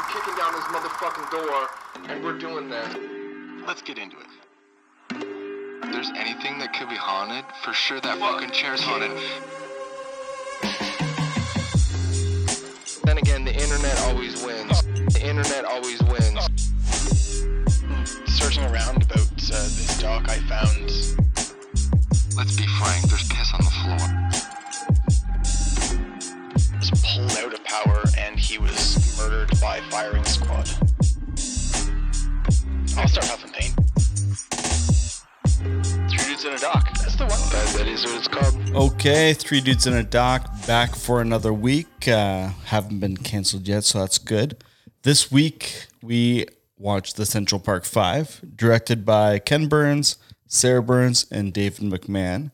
we're kicking down this motherfucking door, and we're doing this. Let's get into it. If there's anything that could be haunted, for sure that fucking chair's haunted. Then again, the internet always wins. The internet always wins. Searching around about uh, this doc, I found Let's be frank, there's piss on the floor. Was pulled out of power and he was murdered by firing squad. I'll start huffing paint. Three dudes in a dock. That's the one. That, that is what it's called. Okay, three dudes in a dock back for another week. Uh, haven't been canceled yet, so that's good. This week we watched The Central Park Five, directed by Ken Burns, Sarah Burns, and David McMahon,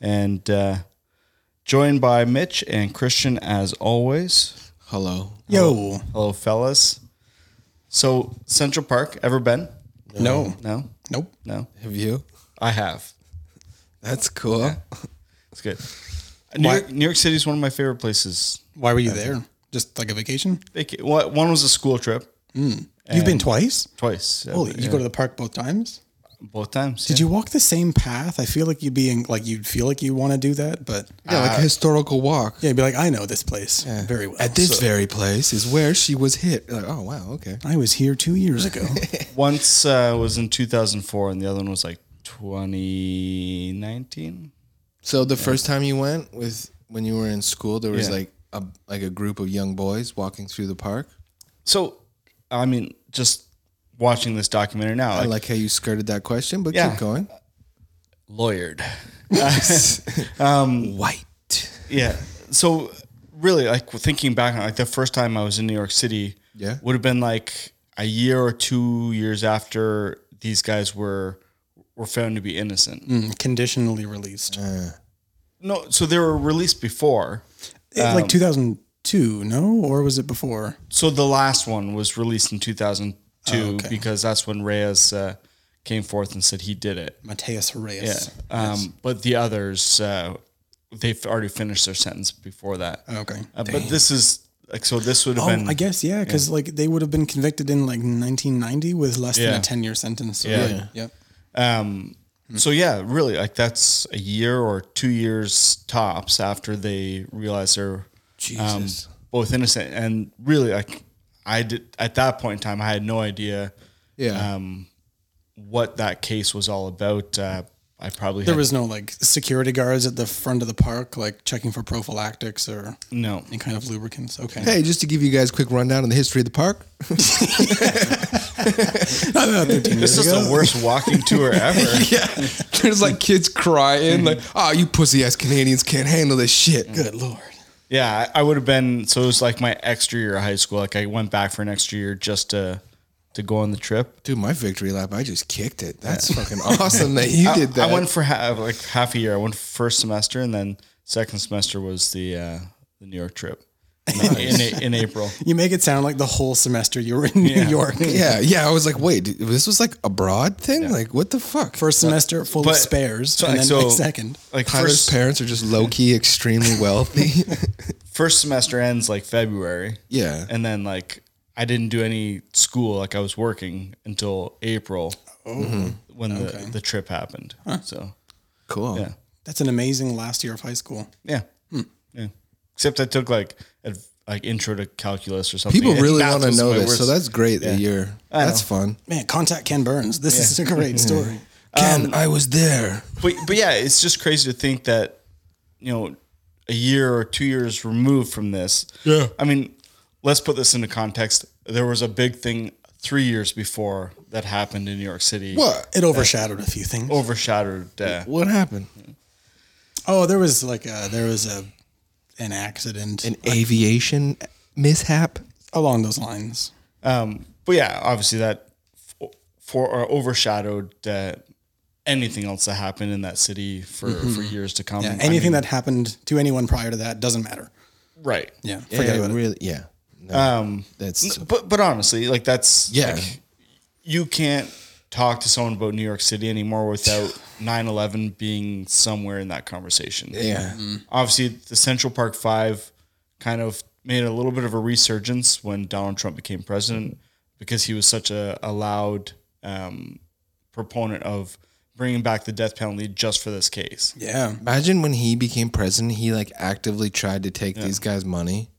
and uh, joined by Mitch and Christian as always. Hello. Yo, Hello, fellas. So Central Park, ever been? no, No, nope. no. Have you? I have. That's cool. It's good. New York, New York City is one of my favorite places. Why were you there? Just like a vacation? Vaca- One one was a school trip. Hmm. You've been twice. Twice. yeah, Holy, yeah. you go to the park both times. Both times. Did you walk the same path? I feel like you'd be in, like you'd feel like you want to do that, but Yeah, like a historical walk. yeah, you'd be like, I know this place very well. At this very place is where she was hit. Like, oh wow, okay. I was here two years ago. Once uh, was in 2004, and the other one was like 2019. So the first time you went with when you were in school, there was Yeah. like a like a group of young boys walking through the park. So, I mean, just watching this documentary now, I like, like how you skirted that question, but Yeah. keep going. lawyered. White. Yeah. So, really, like thinking back on like the first time I was in New York City, Yeah. would have been like a year or two years after these guys were were found to be innocent. Mm, Conditionally released, No, so they were released before. It- Um, like 2002, no, or was it before? So the last one was released in 2002 Oh, okay. because that's when Reyes uh, came forth and said he did it. Matias Yeah. Reyes. Um, But the others, uh, they've already finished their sentence before that. Okay. Uh, but this is like so. This would have Oh, been. I guess yeah, because like they would have been convicted in like 1990 with less than a 10 year sentence. So, Yeah. like, yep. Um, So yeah, really, like that's a year or two years tops after they realize they're um, both innocent. And really, like I did at that point in time, I had no idea Yeah. um, what that case was all about. Uh, I probably There had, was no like security guards at the front of the park, like checking for prophylactics or no. any kind of lubricants. Okay. Hey, just to give you guys a quick rundown on the history of the park. This is the worst walking tour ever. yeah. There's like kids crying, like, oh, you pussy ass Canadians can't handle this shit. Good lord. Yeah, I, would have been. So it was like my extra year of high school. Like I went back for an extra year just to to go on the trip. Dude, my victory lap, I just kicked it. That's fucking awesome that you I, did that. I went for half, like half a year. I went first semester, and then second semester was the uh, the New York trip in, in, in April. You make it sound like the whole semester you were in New York. yeah, yeah. I was like, wait, this was like a broad thing? Like, what the fuck? First uh, semester full But- of spares, so, and then so- like, second. Like Tyler's first parents are just low key extremely wealthy. first semester ends like February. yeah. and then like I didn't do any school. Like I was working until April Oh. Mm-hmm. when the the trip happened. So Cool. yeah, That's an amazing last year of high school. yeah, hmm. yeah. Except I took like adv- like intro to calculus or something. People and really math want to know my this, so that's great Yeah. that you're. I That's know. fun. Man, contact Ken Burns. This is a great story. Ken, I was there. but but yeah, it's just crazy to think that you know a year or two years removed from this. Yeah. I mean, let's put this into context. There was a big thing three years before that happened in New York City. What? It overshadowed a few things. overshadowed? Uh, What happened? Oh, there was like a, there was a an accident An aviation mishap? along those lines. Um, but yeah, obviously that f- for or overshadowed uh, anything else that happened in that city for, for years to come. Yeah, I anything mean, that happened to anyone prior to that doesn't matter. right. Yeah, Yeah, forget about it. Yeah. No, Um, that's but but honestly, like that's Yeah. like, you can't talk to someone about New York City anymore without 9/11 being somewhere in that conversation. yeah. Obviously, the Central Park Five kind of made a little bit of a resurgence when Donald Trump became president because he was such a, a loud um, proponent of bringing back the death penalty just for this case. Yeah. Imagine when he became president, he like actively tried to take these guys' money.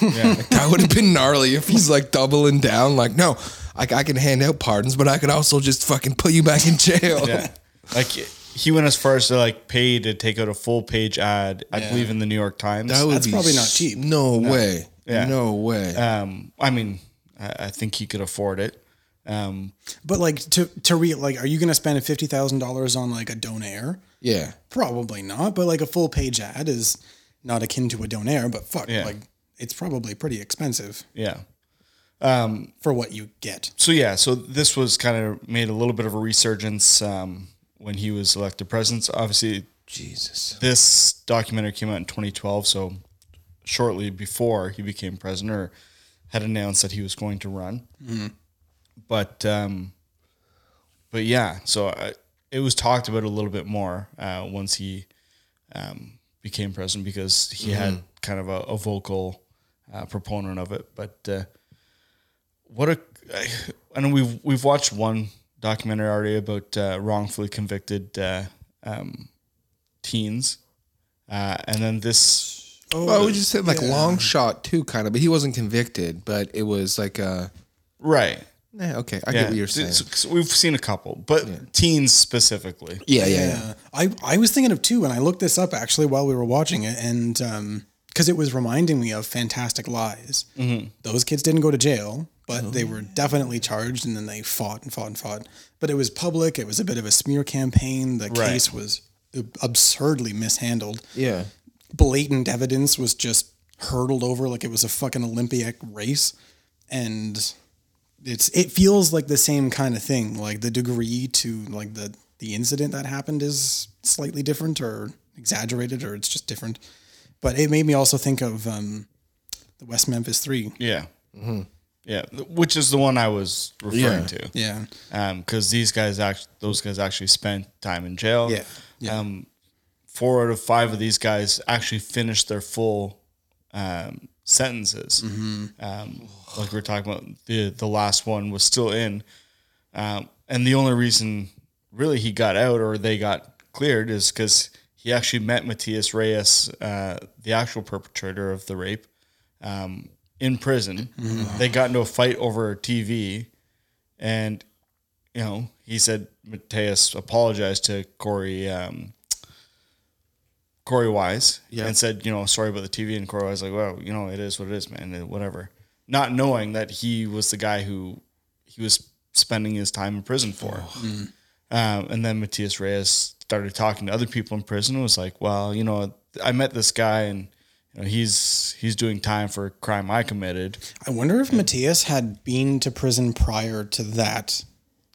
Yeah. That would have been gnarly if he's like doubling down. Like, no, I, I can hand out pardons, but I could also just fucking put you back in jail. yeah. Like he went as far as to like pay to take out a full page ad, I believe in the New York Times. That would That's be probably not s- cheap. No, way. Yeah. No way. um, I mean, I, I think he could afford it. Um, But like to to re like, are you gonna spend fifty thousand dollars on like a donair? yeah. Probably not. But like a full page ad is not akin to a donair. But fuck, Yeah. like it's probably pretty expensive yeah. for what you get. so yeah, so this was kind of made a little bit of a resurgence um, when he was elected president. So obviously, Jesus. this documentary came out in 2012, so shortly before he became president or had announced that he was going to run. But um, but yeah, so I, it was talked about a little bit more uh, once he um, became president because he had kind of a, a vocal uh, proponent of it. But uh, what a I, I know we've we've watched one documentary already about uh, wrongfully convicted uh, um, teens, uh, and then this well, we just said like long shot too, kind of, but he wasn't convicted, but it was like a. right. Eh, okay, I Yeah, get what you're saying. So- so we've seen a couple, but teens specifically. yeah, yeah, yeah. Yeah. I, I was thinking of two, and I looked this up actually while we were watching it, and um, because it was reminding me of Fantastic Lies. Mm-hmm. Those kids didn't go to jail, but oh. they were definitely charged, and then they fought and fought and fought. But it was public. It was a bit of a smear campaign. The Right. case was absurdly mishandled. Yeah. Blatant evidence was just hurdled over like it was a fucking Olympic race, and it's it feels like the same kind of thing. Like the degree to like the the incident that happened is slightly different or exaggerated or it's just different. But it made me also think of um, the West Memphis Three. Yeah, yeah, which is the one I was referring Yeah. to. Yeah, because these guys actually, those guys actually spent time in jail. Yeah, yeah. Um, four out of five of these guys actually finished their full um, sentences. Mm-hmm. Um, like we are talking about, the the last one was still in, um, and the only reason really he got out or they got cleared is because he actually met Matias Reyes, uh, the actual perpetrator of the rape, um, in prison. They got into a fight over TV, and you know he said Matias apologized to Korey um, Korey Wise and said you know sorry about the TV, and Korey Wise was like well you know it is what it is man whatever, not knowing that he was the guy who he was spending his time in prison for. Um, and then Matias Reyes started talking to other people in prison and was like, well, you know, I met this guy and you know, he's he's doing time for a crime I committed. I wonder if Matias had been to prison prior to that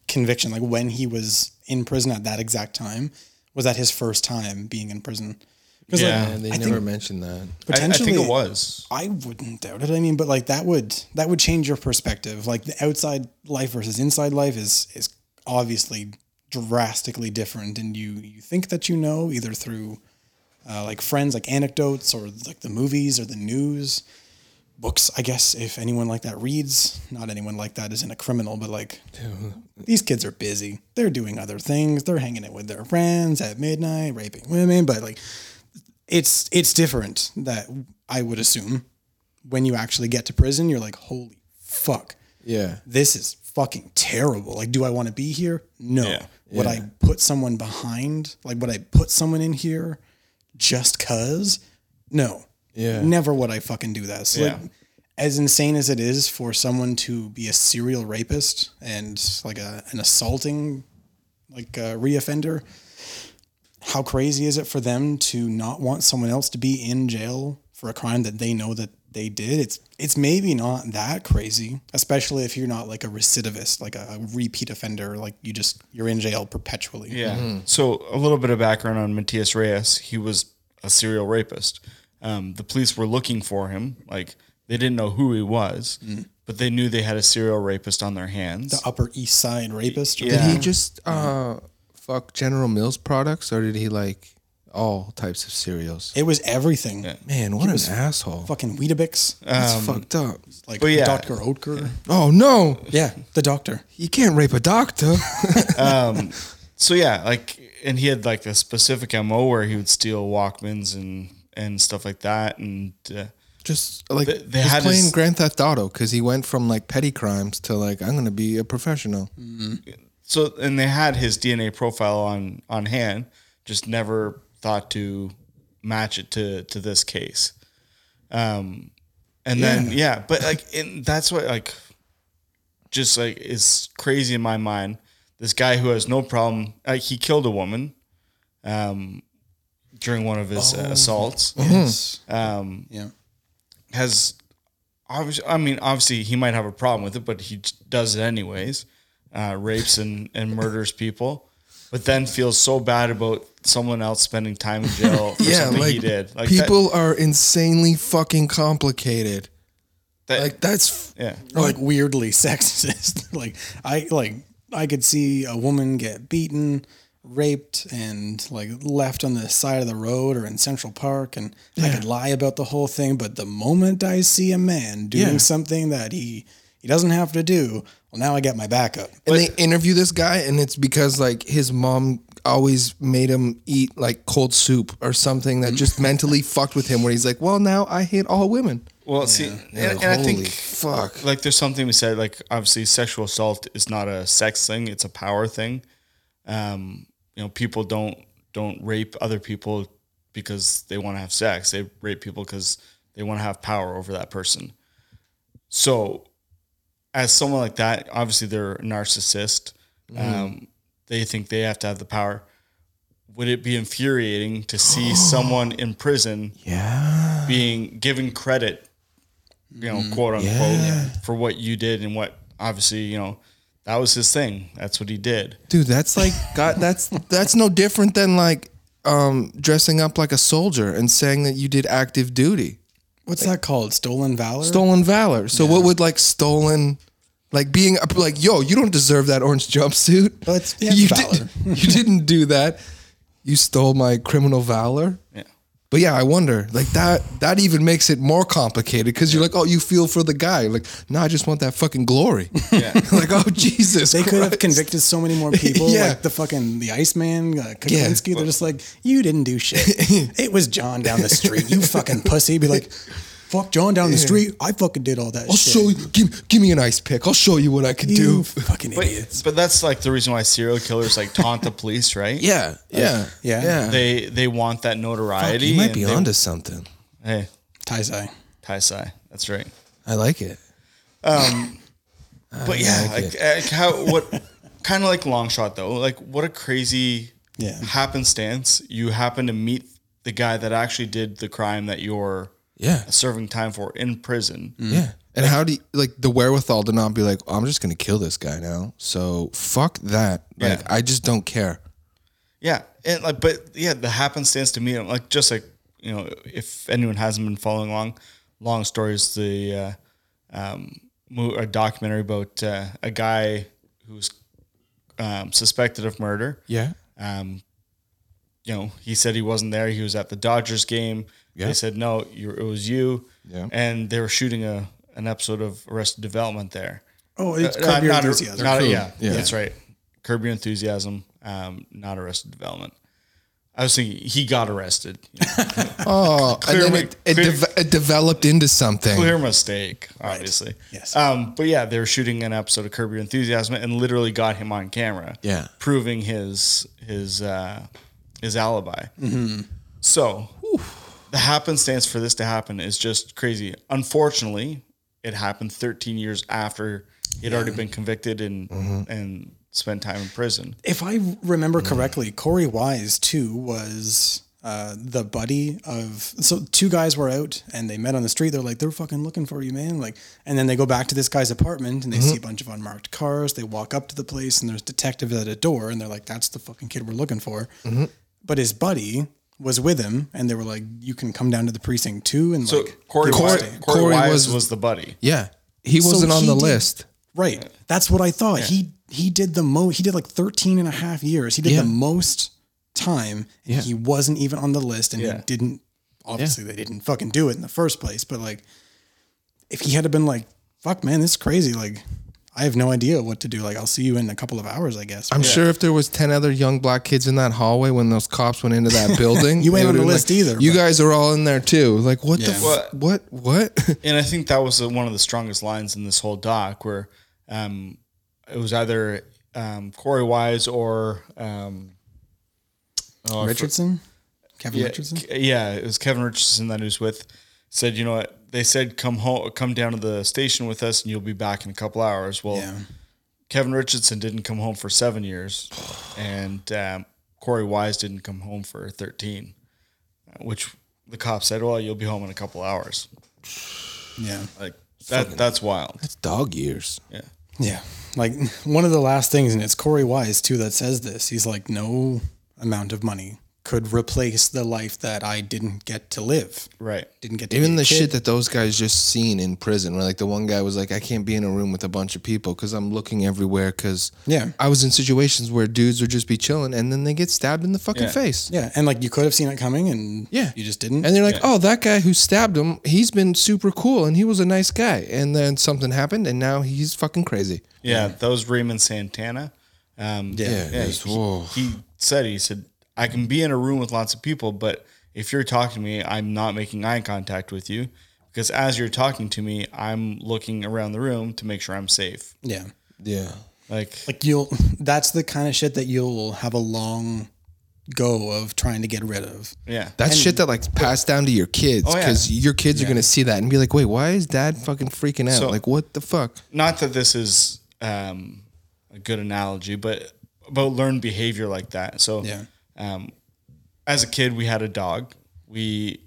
conviction, like when he was in prison at that exact time. Was that his first time being in prison? Because Yeah, And they I never mentioned that. I, I potentially think it was. I wouldn't doubt it. I mean, but like that would that would change your perspective. Like the outside life versus inside life is is obviously drastically different, and you you think that you know either through uh, like friends, like anecdotes, or like the movies or the news, books. I guess if anyone like that reads, not anyone like that isn't a criminal, but like these kids are busy. They're doing other things. They're hanging out with their friends at midnight, raping women, but like it's it's different that I would assume when you actually get to prison, you're like, holy fuck, Yeah. this is fucking terrible. Like, do I want to be here? No. Yeah. Would I put someone behind? Like, would I put someone in here just cause? No. Yeah. Never would I fucking do that. So, like, as insane as it is for someone to be a serial rapist and like a, an assaulting, like a reoffender, how crazy is it for them to not want someone else to be in jail for a crime that they know that they did? It's it's maybe not that crazy, especially if you're not like a recidivist, like a, a repeat offender, like you just you're in jail perpetually. Yeah. So a little bit of background on Matias Reyes. He was a serial rapist. Um, the police were looking for him. Like they didn't know who he was, but they knew they had a serial rapist on their hands. The Upper East Side rapist. Yeah. Did he just uh fuck General Mills products or did he like all types of cereals. It was everything. Man, what an asshole. Fucking Weetabix, That's fucked up. like but yeah. Dr. Oetker. Oh no, Yeah, the doctor. you can't rape a doctor. so yeah, like, and he had like a specific mo where he would steal Walkmans and and stuff like that, and uh, just like They- they he's had playing his- Grand Theft Auto because he went from like petty crimes to like I'm gonna be a professional. so and they had his DNA profile on on hand, just never thought to match it to to this case. Um, and then yeah, but like, and that's what like, just like is crazy in my mind. This guy who has no problem, like he killed a woman, um, during one of his uh, assaults. Yes. Um, Yeah. has obviously i mean obviously he might have a problem with it but he does it anyways uh, rapes and, and murders people but then feels so bad about someone else spending time in jail for Yeah, something like, he did like that- people are insanely fucking complicated. that, Like that's yeah like weirdly sexist. like I like I could see a woman get beaten, raped, and like left on the side of the road or in Central Park, and I could lie about the whole thing. But the moment I see a man doing Yeah. something that he he doesn't have to do, well, now I get my backup. and they interview this guy and it's because like his mom always made him eat like cold soup or something that just mentally fucked with him where he's like well now i hate all women. Well see and, and i Holy think fuck. like there's something we said like obviously sexual assault is not a sex thing it's a power thing. Um you know people don't don't rape other people because they want to have sex. They rape people because they want to have power over that person. So as someone like that obviously they're a narcissist. Um they think they have to have the power would it be infuriating to see someone in prison yeah being given credit, you know, quote unquote, for what you did and what obviously, you know, that was his thing. That's what he did. dude that's like god that's that's no different than like um dressing up like a soldier and saying that you did active duty What's that called? Stolen valor. stolen valor so what would like stolen like being like yo you don't deserve that orange jumpsuit Well, it's- yeah, you, did, you didn't do that you stole my criminal valor Yeah. But yeah, I wonder like that. That even makes it more complicated because you're like, oh, you feel for the guy. Like, no, I just want that fucking glory. Yeah. like, oh Jesus, They could have convicted so many more people, Yeah. like the fucking the Iceman, uh, Yeah. They're just like, you didn't do shit. it was John down the street. You fucking pussy. Be like, fuck John down the street. I fucking did all that I'll shit. show you. Give, give me an ice pick. I'll show you what I can you do. fucking But, idiots. but that's like the reason why serial killers like taunt the police, right? Yeah, yeah, Yeah. yeah. They they want that Fuck, notoriety. you might and be they- onto something. Hey, Taisai. Tai Sai. That's right. I like it. Um, but yeah, like like, like uh, how what kind of like long shot though. Like what a crazy Yeah. happenstance. You happen to meet the guy that actually did the crime that you're Yeah, serving time for in prison. yeah. And how do you like the wherewithal to not be like, oh, I'm just gonna kill this guy now? So fuck that. Like, Yeah. I just don't care. Yeah, and like, but yeah, the happenstance to me, like, just like you know, if anyone hasn't been following along, long stories, the uh, um, a documentary about uh, a guy who's um, suspected of murder. Yeah, Um, you know, he said he wasn't there. He was at the Dodgers game. Yeah. They said no, you it was you. Yeah. and they were shooting a an episode of Arrested Development there. Oh, it's Uh, Curb Your not a- Enthusiasm. not a- Curb, yeah, yeah. that's right. Curb Your Enthusiasm, um, not Arrested Development. I was thinking he got arrested. Oh, Clear and then it, it, clear- deve- it developed into something. Clear mistake, obviously. Yes. Um, but yeah, they were shooting an episode of Curb Your Enthusiasm and literally got him on camera. Yeah. proving his his uh, his alibi. Mm-hmm. So the happenstance for this to happen is just crazy. Unfortunately, it happened 13 years after he had already been convicted and Mm-hmm. and spent time in prison. if I remember correctly, Korey Wise too was uh, the buddy of. So two guys were out and they met on the street. They're like, they're fucking looking for you, man. Like, and then they go back to this guy's apartment and they see a bunch of unmarked cars. They walk up to the place and there's detectives at a door and they're like, that's the fucking kid we're looking for. But his buddy was with him and they were like, you can come down to the precinct too. And So like, Korey, give us Korey, Korey Wise was- was, the buddy. Yeah, he So wasn't on he the did- list. Right. That's what I thought. He he did the most. He did like 13 and a half years. He did Yeah. the most time. And he wasn't even on the list and Yeah. he didn't, obviously, they didn't fucking do it in the first place. But like, if he had been like, fuck, man, this is crazy. Like, I have no idea what to do. Like, I'll see you in a couple of hours, I guess. I'm sure if there was ten other young black kids in that hallway when those cops went into that building, You ain't they on the would've been list like, either, You but- guys are all in there too. Like what the Yeah. f- what what? And I think that was uh, one of the strongest lines in this whole doc, where um, it was either um, Korey Wise or um, oh, I for- Richardson? Kevin yeah, Richardson? Ke- yeah, it was Kevin Richardson that he was with. Said, you know what? They said come home, come down to the station with us, and you'll be back in a couple hours. Well, Yeah. Kevin Richardson didn't come home for seven years, and um, Korey Wise didn't come home for thirteen, uh, which the cop said, "Well, you'll be home in a couple hours." Yeah. Like that. That's wild. That's dog years. Yeah. Yeah. Like one of the last things, and it's Korey Wise too that says this. He's like, no amount of money could replace the life that I didn't get to live. Right. Didn't get to Even the kid. shit that those guys just seen in prison, where like the one guy was like, I can't be in a room with a bunch of people because I'm looking everywhere. Because Yeah. I was in situations where dudes would just be chilling and then they get stabbed in the fucking Yeah. face. Yeah, and like you could have seen it coming, and Yeah. you just didn't. And they're like, oh, that guy who stabbed him, he's been super cool and he was a nice guy. And then something happened and now he's fucking crazy. Yeah, that was Raymond Santana. Um, Yeah. Yeah, it's- he, he said he said I can be in a room with lots of people, but if you're talking to me, I'm not making eye contact with you because as you're talking to me, I'm looking around the room to make sure I'm safe. yeah, Yeah. Like, like you'll. That's the kind of shit that you'll have a long go of trying to get rid of. yeah, That's shit that like passed down to your kids Oh, yeah. because your kids are gonna see that and be like, "Wait, why is dad fucking freaking out? So- like, what the fuck?" not that this is um, a good analogy, but about learned behavior like that. So, Yeah. Um, as a kid, we had a dog. We,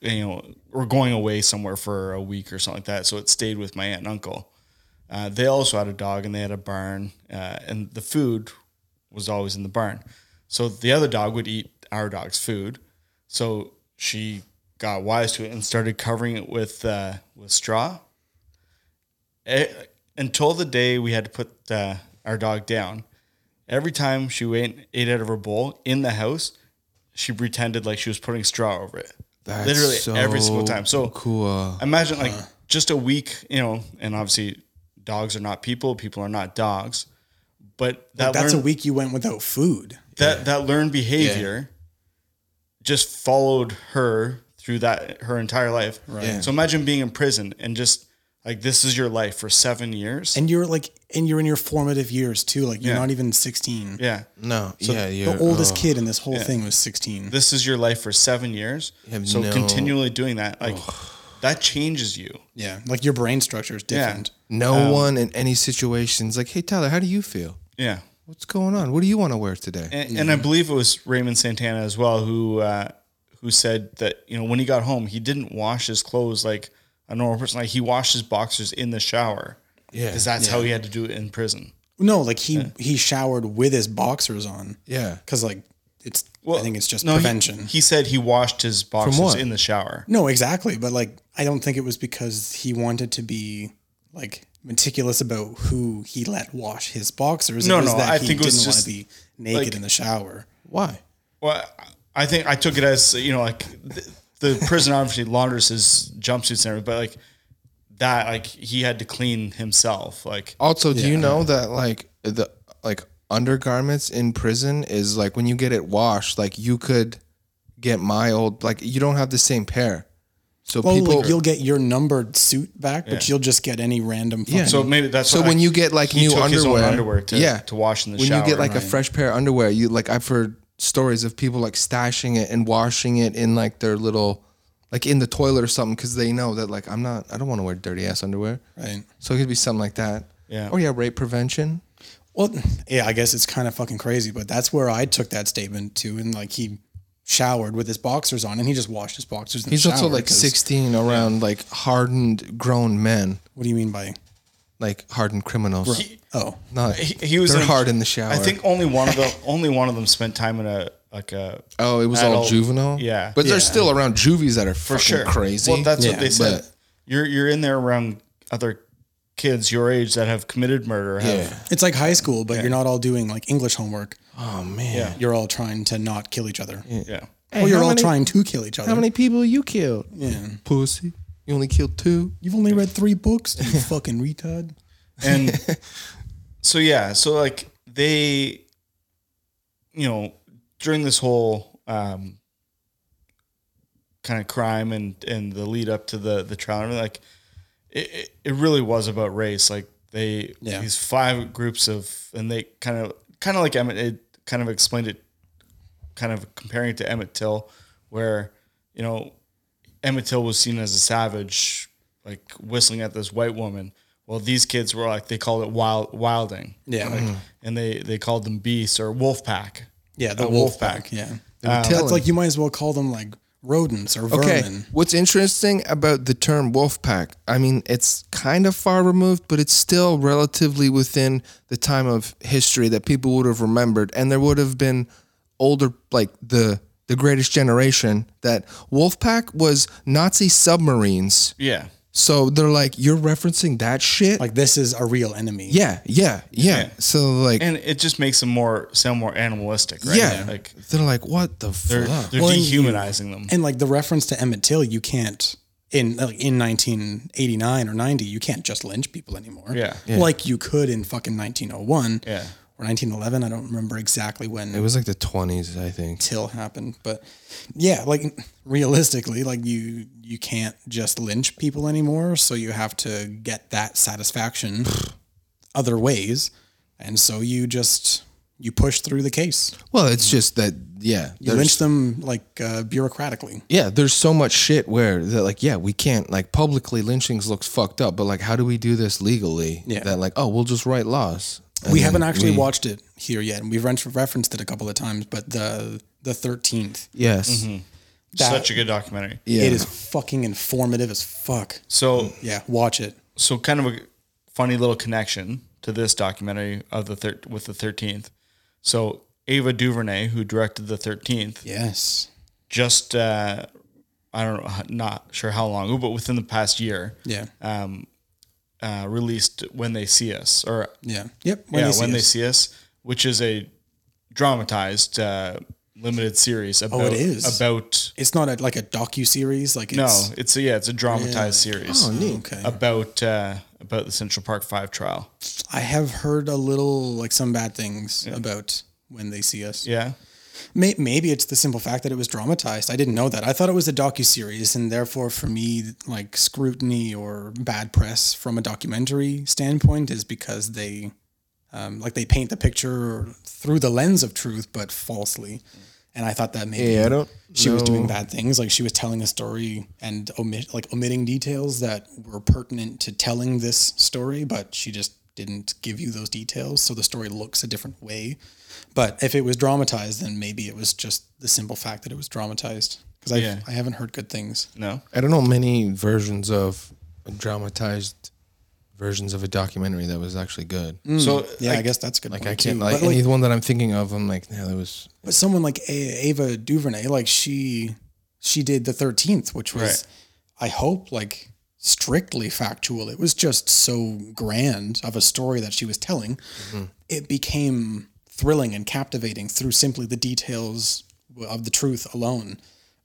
you know, were going away somewhere for a week or something like that. So it stayed with my aunt and uncle. Uh, they also had a dog and they had a barn, uh, and the food was always in the barn. So the other dog would eat our dog's food. So she got wise to it and started covering it with uh, with straw. Eh, until the day we had to put uh, our dog down, every time she ate, ate out of her bowl in the house, she pretended like she was putting straw over it. That's Literally every single time. So cool. imagine like just a week, you know, and obviously dogs are not people, people are not dogs. But that That's a week you went without food. that that learned behavior just followed her through that her entire life. Right. Yeah. So imagine being in prison and just like this is your life for seven years. And you're like, and you're in your formative years too. Like you're Yeah. not even 16. yeah. No, yeah, you're The oldest oh. kid in this whole thing was 16. This is your life for seven years. So no- continually doing that, like that changes you. Yeah, like your brain structure is different. No one in any situations like, "Hey, Tyler, how do you feel? Yeah. What's going on? What do you want to wear today?" And, and I believe it was Raymond Santana as well who uh, who said that you know when he got home he didn't wash his clothes like a normal person. Like he washed his boxers in the shower. Yeah. because that's how he had to do it in prison. No, like he he showered with his boxers on. Yeah. because like it's. I think it's just no, prevention. He, said he washed his boxers in the shower. no, exactly. But like, I don't think it was because he wanted to be like meticulous about who he let wash his boxers. No, no, that I he think it was didn't want just, to be naked like- in the shower. Why? Well, I think I took it as you know like the, the prison obviously launders his jumpsuits and everything, but like that like he had to clean himself. Like Also, do you know that like the like undergarments in prison is like when you get it washed, like you could get my old like you don't have the same pair. So Well, people like you'll get your numbered suit back, but you'll just get any random. Yeah. so maybe that's so why when you get like he new took his own underwear, underwear to, yeah, to wash in the when shower. When you get like a fresh pair of underwear, you like I've heard stories of people like stashing it and washing it in like their little like in the toilet or something because they know that like I'm not I don't want to wear dirty ass underwear. right. So it could be something like that. Yeah. Or yeah, rape prevention. Well, yeah, I guess it's kind of fucking crazy, but that's where I took that statement to, and like he showered with his boxers on, and he just washed his boxers. In He's also like 16 around like hardened grown men, What do you mean by? Like hardened criminals. Oh, Not he, he was they're in- hard in the shower. I think only one of them only one of them spent time in a like a Oh, it was all juvenile. Yeah. but Yeah. there's still around juvies that are for fucking sure crazy. Well, that's Yeah, what they said. but- You're you're in there around other kids your age that have committed murder have Yeah. It's like high school, but you're not all doing like English homework. Oh man. Yeah. You're all trying to not kill each other. yeah. or you're all many- trying to kill each other. How many people you killed? Yeah. Pussy. You only killed two. You've only read three books, you fucking retard. And so yeah, so like they you know, during this whole um kind of crime and and the lead up to the the trial, like it, it, it really was about race. Like they Yeah. these five groups of and they kind of kind of like Emmett it kind of explained it kind of comparing it to Emmett Till where you know Emmett Till was seen as a savage like whistling at this white woman well these kids were like they called it wild wilding Yeah. like, mm-hmm. and they they called them beasts or wolf pack Yeah, the A wolf, wolf pack. pack. Yeah. tilling. Um, That's like you might as well call them like rodents or vermin. Okay. vermin. What's interesting about the term wolf pack? I mean, it's kind of far removed, but it's still relatively within the time of history that people would have remembered, and there would have been older, like the the greatest generation that Wolfpack was Nazi submarines. yeah So they're like, you're referencing that shit. Like this is a real enemy. yeah, yeah, yeah. Yeah. So like, and it just makes them more sound more animalistic right yeah, like they're like, what the they're, fuck? they're Well, and dehumanizing them And like the reference to Emmett Till, you can't in like in 1989 or 90, you can't just lynch people anymore. Yeah. Like you could in fucking 1901 yeah or 1911. I don't remember exactly when It was like the 20s, I think. Till happened, but yeah, like realistically, like you you can't just lynch people anymore, so you have to get that satisfaction other ways, and so you just you push through the case. Well, it's just that, yeah. You lynch them like uh, bureaucratically. yeah, there's so much shit where they're like, yeah, we can't like publicly lynchings looks fucked up, but like, how do we do this legally? Yeah. That like, oh, we'll just write laws. And we haven't actually we- watched it here yet, and we've referenced it a couple of times. But the the thirteenth, Yes. that- such a good documentary Yeah. it is fucking informative as fuck. so Yeah, watch it. so kind of a funny little connection to this documentary of the thir- with the 13th so ava duvernay who directed the 13th Yes. just uh i don't know not sure how long but within the past year Yeah. um uh released when they see us or Yeah. Yep. yeah see when they see us which is a dramatized uh limited series about Oh, it is? about It's not a, like a docu series. Like no it's, it's a yeah it's a dramatized series Oh, neat. Okay. about uh about the central park 5 trial I have heard a little like some bad things about when they see us. yeah maybe it's the simple fact that it was dramatized. I didn't know that. I thought it was a docu series, and therefore, for me, like scrutiny or bad press from a documentary standpoint is because they, um, like, they paint the picture through the lens of truth, but falsely. And I thought that maybe Yeah, I don't she was doing bad things, like she was telling a story and omit like omitting details that were pertinent to telling this story, but she just didn't give you those details, so the story looks a different way. But if it was dramatized, then maybe it was just the simple fact that it was dramatized. Because I Yeah. I haven't heard good things. no I don't know many versions of dramatized versions of a documentary that was actually good. Mm. so Yeah, like, I guess that's a good. Like point I can't too. like But, any one that I'm thinking of. I'm like, yeah, that was But someone like A- Ava DuVernay, like she she did the thirteenth, which was, Right. I hope, like strictly factual. It was just so grand of a story that she was telling. Mm-hmm. It became thrilling and captivating through simply the details of the truth alone.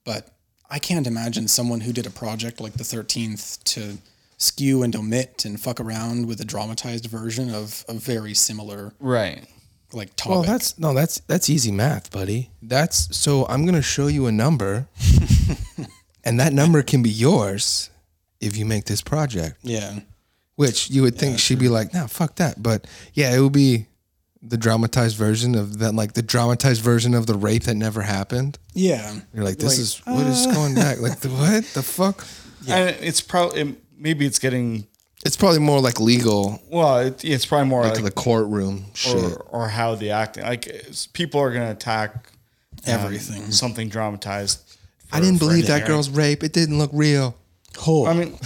But I can't imagine someone who did a project like the thirteenth to skew and omit and fuck around with a dramatized version of a very similar right like topic. Well, that's no, that's that's easy math, buddy. That's so I'm gonna show you a number, and that number can be yours if you make this project. yeah. Which you would think she'd be like, nah, fuck that. But yeah, it would be the dramatized version of that, like the dramatized version of the rape that never happened. Yeah. You're like, this Like, is what is going back? Like, the, what the fuck? and it's probably maybe it's getting It's probably more like legal, well it, it's probably more like like, the courtroom shit. or, or how the acting like people are going to attack um, Everything. something dramatized I didn't believe that girl's rape. It didn't look real. Right? i mean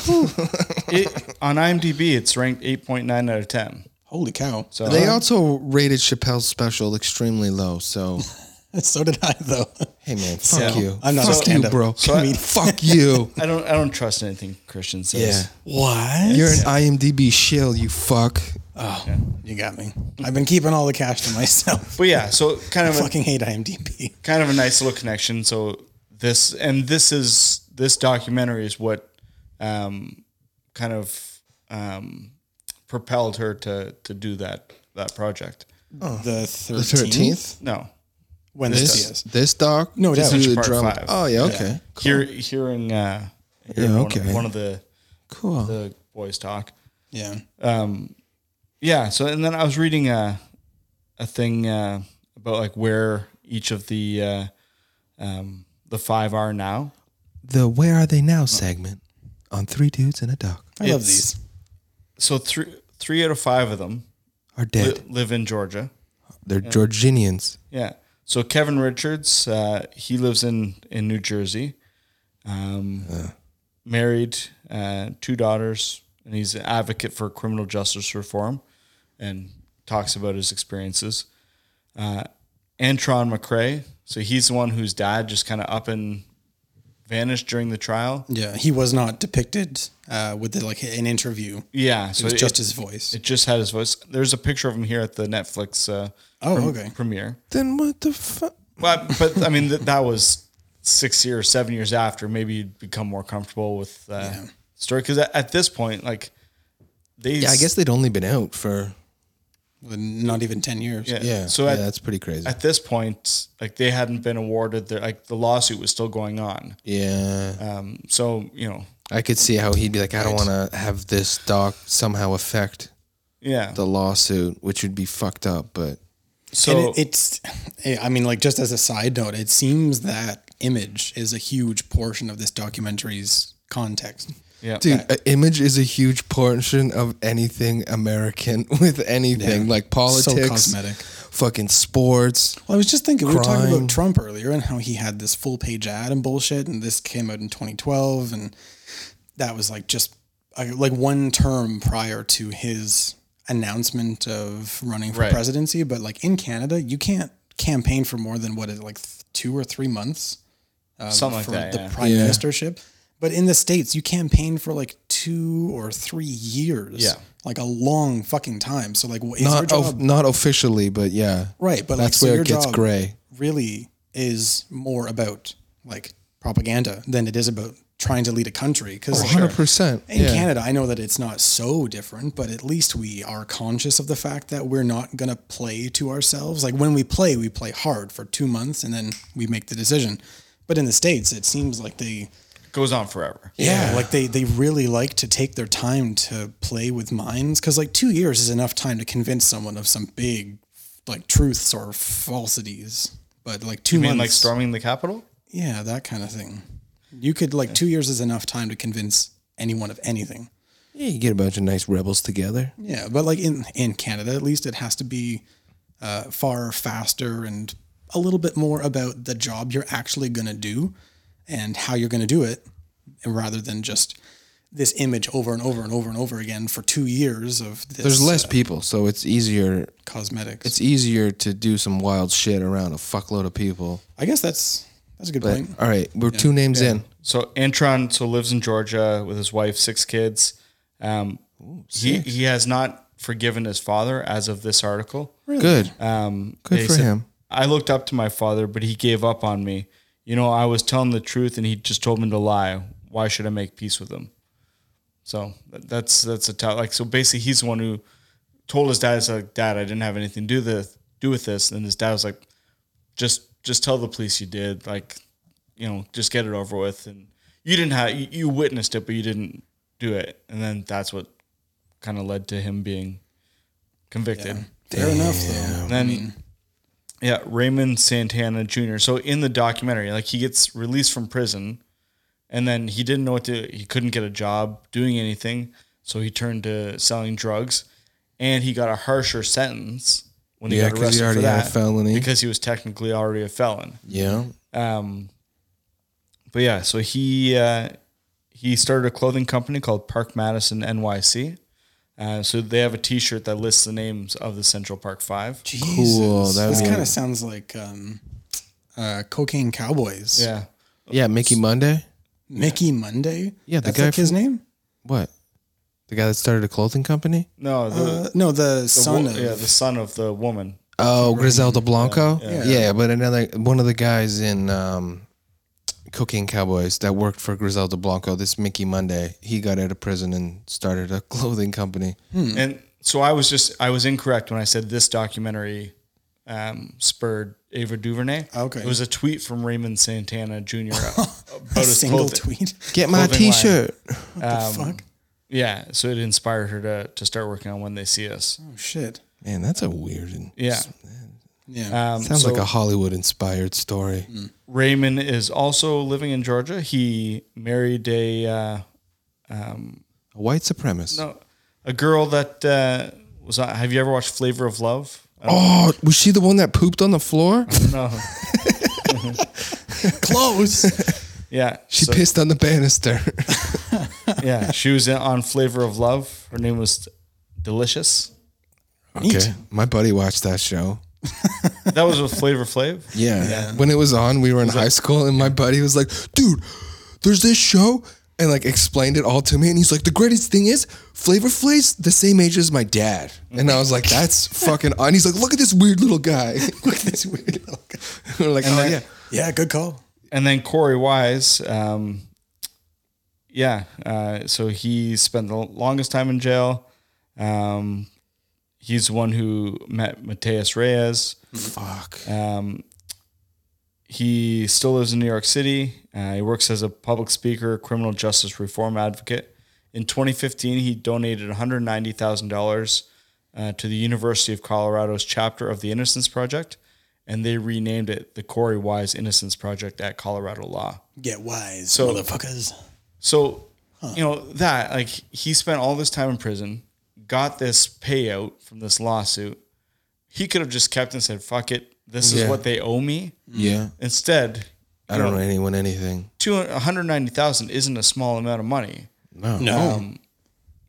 it, on imdb it's ranked 8.9 out of 10 holy cow. so They also rated Chappelle's special extremely low. So so did I though. Hey man, fuck So, you. I'm not a fuck you, stand-up bro. comedian. fuck you. I don't I don't trust anything Christian says. Yeah. What? You're an IMDb shill, you fuck. oh, you got me. I've been keeping all the cash to myself. But yeah, so kind of a, fucking hate IMDb. kind of a nice little connection. So this and this is this documentary is what um, kind of um, propelled her to to do that that project. The The thirteenth. thirteenth. No, When This this is. this doc. No To doubt. do Part drama. five. Oh yeah, okay. Hear, hearing uh, hearing Yeah, one, okay. of, one of the Cool. the boys talk. Yeah. Yeah. So and then I was reading a a thing uh, about like where each of the uh, um, the five are now. The Where Are They Now segment on Three Dudes and a Doc I love these. So three three out of five of them are li- dead. live in Georgia. They're Georginians. Yeah. So Kevin Richards, uh, he lives in in New Jersey. Um, married, uh, two daughters, and he's an advocate for criminal justice reform, and talks about his experiences. Uh, Antron McCray, so he's the one whose dad just kind of up and vanished during the trial. Yeah, he was not depicted uh, with the, like an interview. Yeah, It so was it- just his voice. It just had his voice. There's a picture of him here at the Netflix. Uh, Oh, prem- okay. Premiere. Then what the fuck? Well, but I mean, th- that was six years, seven years after. Maybe you'd become more comfortable with uh, story because at, at this point, like they, Yeah, I guess they'd only been out for not even ten years. yeah. yeah. So yeah, at, that's pretty crazy. at this point, like they hadn't been awarded. Their like the lawsuit was still going on. yeah, Um, so you know, I could see how he'd be like, I don't want to have this doc somehow affect yeah. the lawsuit, which would be fucked up. But so it, it's, I mean, like just as a side note, it seems that image is a huge portion of this documentary's context. Yeah, dude, a image is a huge portion of anything American with anything Yeah. like politics, cosmetic. fucking sports. Well, I was just thinking we were talking about Trump earlier and how he had this full page ad and bullshit, and this came out in 2012, and that was like just uh, like one term prior to his announcement of running for Right. presidency. But like in Canada, you can't campaign for more than what is it, like two or three months something like for that. the Yeah. prime Yeah. ministership. But in the states, you campaign for like two or three years. Yeah. like a long fucking time. So like, your Not of, not officially, but yeah, right? But like, that's so where your it gets gray. really is more about like propaganda than it is about trying to lead a country. Because oh, Hundred percent. in Yeah. Canada, I know that it's not so different, but at least we are conscious of the fact that we're not going to play to ourselves. Like when we play, we play hard for two months and then we make the decision. But in the States, it seems like they, goes on forever. yeah, like they, they really like to take their time to play with minds. Cause like two years is enough time to convince someone of some big like truths or falsities. But like two You mean months, like storming the Capitol? yeah, that kind of thing. You could like two years is enough time to convince anyone of anything. Yeah, you get a bunch of nice rebels together. Yeah, but like in in Canada, at least, it has to be uh, far faster and a little bit more about the job you're actually going to do and how you're going to do it, rather than just this image over and over and over and over again for two years of this. There's less uh, people, so it's easier. cosmetics. It's easier to do some wild shit around a fuckload of people. I guess that's that's a good But point. all right, we're two names in. So Antron so lives in Georgia with his wife, six kids. Um, he he has not forgiven his father as of this article. Really? Good. Um, Good for said, him. I looked up to my father, but he gave up on me. You know, I was telling the truth, and he just told me to lie. Why should I make peace with him? So that's that's a tough. Like so, basically, he's the one who told his dad, "He's like, Dad, I didn't have anything to do this do with this." And his dad was like, "Just just tell the police you did. Like, you know, just get it over with." And you didn't have you, you witnessed it, but you didn't do it. And then that's what kind of led to him being convicted. Fair enough, though. And then, yeah, Raymond Santana Jr. So in the documentary, like he gets released from prison, and then he didn't know what to. He couldn't get a job doing anything, so he turned to selling drugs, and he got a harsher sentence when he Yeah, got 'cause he arrested already for had a that felony. because he was technically already a felon. Yeah. Um, but yeah, so he uh, he started a clothing company called Park Madison NYC. Uh, so they have a T-shirt that lists the names of the Central Park Five. Jesus. Cool, that This kind of sounds like um, uh, Cocaine Cowboys. Yeah. Yeah, Mickey Munday. Mickey Munday. Yeah, the that's guy like his from- name. What? The guy that started a clothing company? No, the, Uh, no, the, the son wo- of. yeah, the son of the woman. Oh, Griselda Blanco. Yeah. Yeah. but another one of the guys in um, Cocaine Cowboys that worked for Griselda Blanco, this Mickey Munday, he got out of prison and started a clothing company. And so I was just I was incorrect when I said this documentary um, spurred Ava DuVernay. Okay. It was a tweet from Raymond Santana Jr. about a his single clothing. tweet. Get my T-shirt. What the fuck? Yeah, so it inspired her to to start working on when they see us. Oh shit. Man, that's a weird. And, Yeah. Yeah. Um, sounds so like a Hollywood-inspired story. Raymond is also living in Georgia. He married a uh, A white supremacist. no, a girl that uh, was. On, have you ever watched Flavor of Love? I don't Oh, was she the one that pooped on the floor? know. Close. Yeah, She so- pissed on the banister. Yeah, she was in- on Flavor of Love. Her name was Delicious. okay, my buddy watched that show. That was with Flavor Flav. Yeah. When it was on, we were in high school, and my buddy was like, dude, there's this show. And like explained it all to me. And he's like, the greatest thing is Flavor Flav's the same age as my dad. And I was like, that's fucking on. He's like, look at this weird little guy. look at this weird little guy. we're like, oh, then- yeah. yeah, good call. And then Korey Wise, um, yeah, uh, so he spent the longest time in jail. Um, he's the one who met Matias Reyes. Fuck. Um, he still lives in New York City. Uh, he works as a public speaker, criminal justice reform advocate. In 2015, he donated $190,000 uh, to the University of Colorado's chapter of the Innocence Project, and they renamed it the Korey Wise Innocence Project at Colorado Law. Get wise, So- motherfuckers. So, you know, that, like, he spent all this time in prison, got this payout from this lawsuit. He could have just kept and said, fuck it, this is Yeah. what they owe me. Yeah. Instead, I don't know anyone anything. two hundred ninety thousand isn't a small amount of money No. No.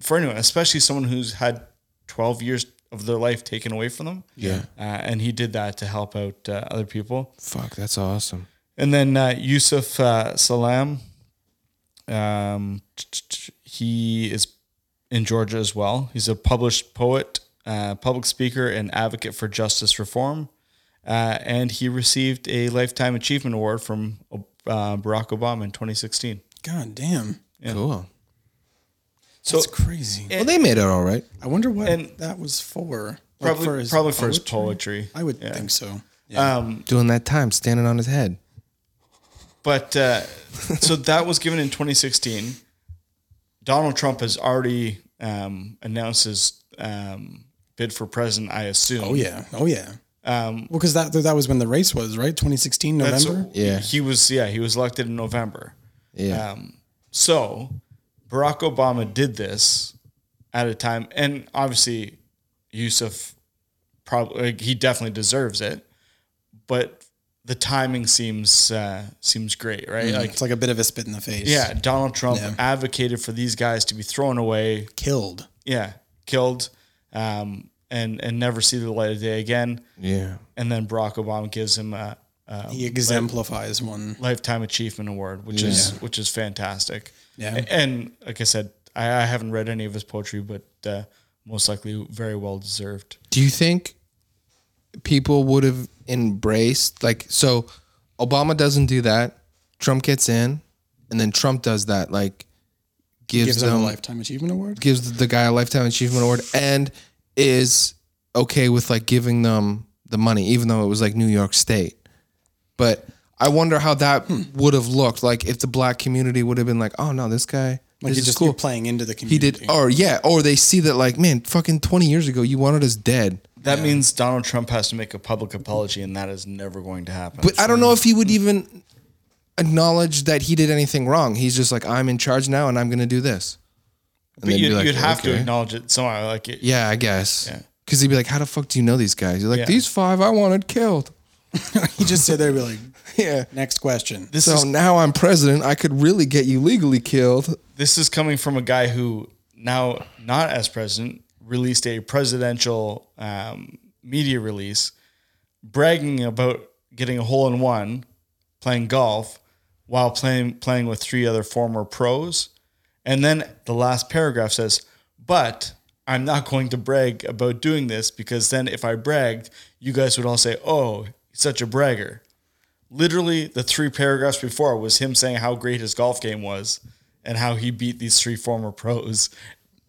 for anyone, especially someone who's had twelve years of their life taken away from them. Yeah. uh, and he did that to help out uh, other people. Fuck, that's awesome. And then uh, Yusef uh, Salaam, um, he is in Georgia as well. He's a published poet, uh, public speaker, and advocate for justice reform. Uh, and he received a Lifetime Achievement Award from uh, Barack Obama in 2016. God damn. Cool. So That's crazy. Well, they made it all right. I wonder what and- that was for. Like probably probably for his poetry. I would Yeah. think so. Um, Doing that time, standing on his head. But uh, so that was given in 2016. Donald Trump has already um, announced his um, bid for president. I assume. Oh yeah. Oh yeah. Um, Well, because that that was when the race was right, 2016 that's- November. Yeah. He was. Yeah. He was elected in November. Yeah. Um, so Barack Obama did this at a time, and obviously Yusef probably he definitely deserves it, but the timing seems uh, seems great, right? Like It's like a bit of a spit in the face. Yeah, Donald Trump Yeah. advocated for these guys to be thrown away, Killed. yeah, killed, um, and and never see the light of day again. yeah. And then Barack Obama gives him a, a He exemplifies one. lifetime achievement award, which is which is fantastic. Yeah. A- and like I said, I, I haven't read any of his poetry, but uh, most likely very well deserved. Do you think people would have embraced like so Obama doesn't do that, Trump gets in, and then Trump does that, like gives, Gives them a lifetime achievement award. gives the guy a lifetime achievement award and is okay with like giving them the money, even though it was like New York State. But I wonder how that Hmm. would have looked like if the black community would have been like, oh no, this guy Like this just cool. you're playing into the community. He did, or yeah, or they see that like, man, fucking twenty years ago, you wanted us dead. That means Donald Trump has to make a public apology, and that is never going to happen. But I don't know if he would even acknowledge that he did anything wrong. He's just like, I'm in charge now, and I'm going to do this. And But you'd, like, you'd have to acknowledge it somehow. Like, it, Yeah, I guess. Yeah. Because he'd be like, how the fuck do you know these guys? You're like, Yeah. these five I wanted killed. he just sit there and be like, Yeah. next question. this So is now I'm president. I could really get you legally killed. this is coming from a guy who now not as president released a presidential um, media release bragging about getting a hole in one, playing golf, while playing playing with three other former pros. And then the last paragraph says, "But I'm not going to brag about doing this because then if I bragged, you guys would all say, "Oh, he's such a bragger." Literally, the three paragraphs before was him saying how great his golf game was and how he beat these three former pros.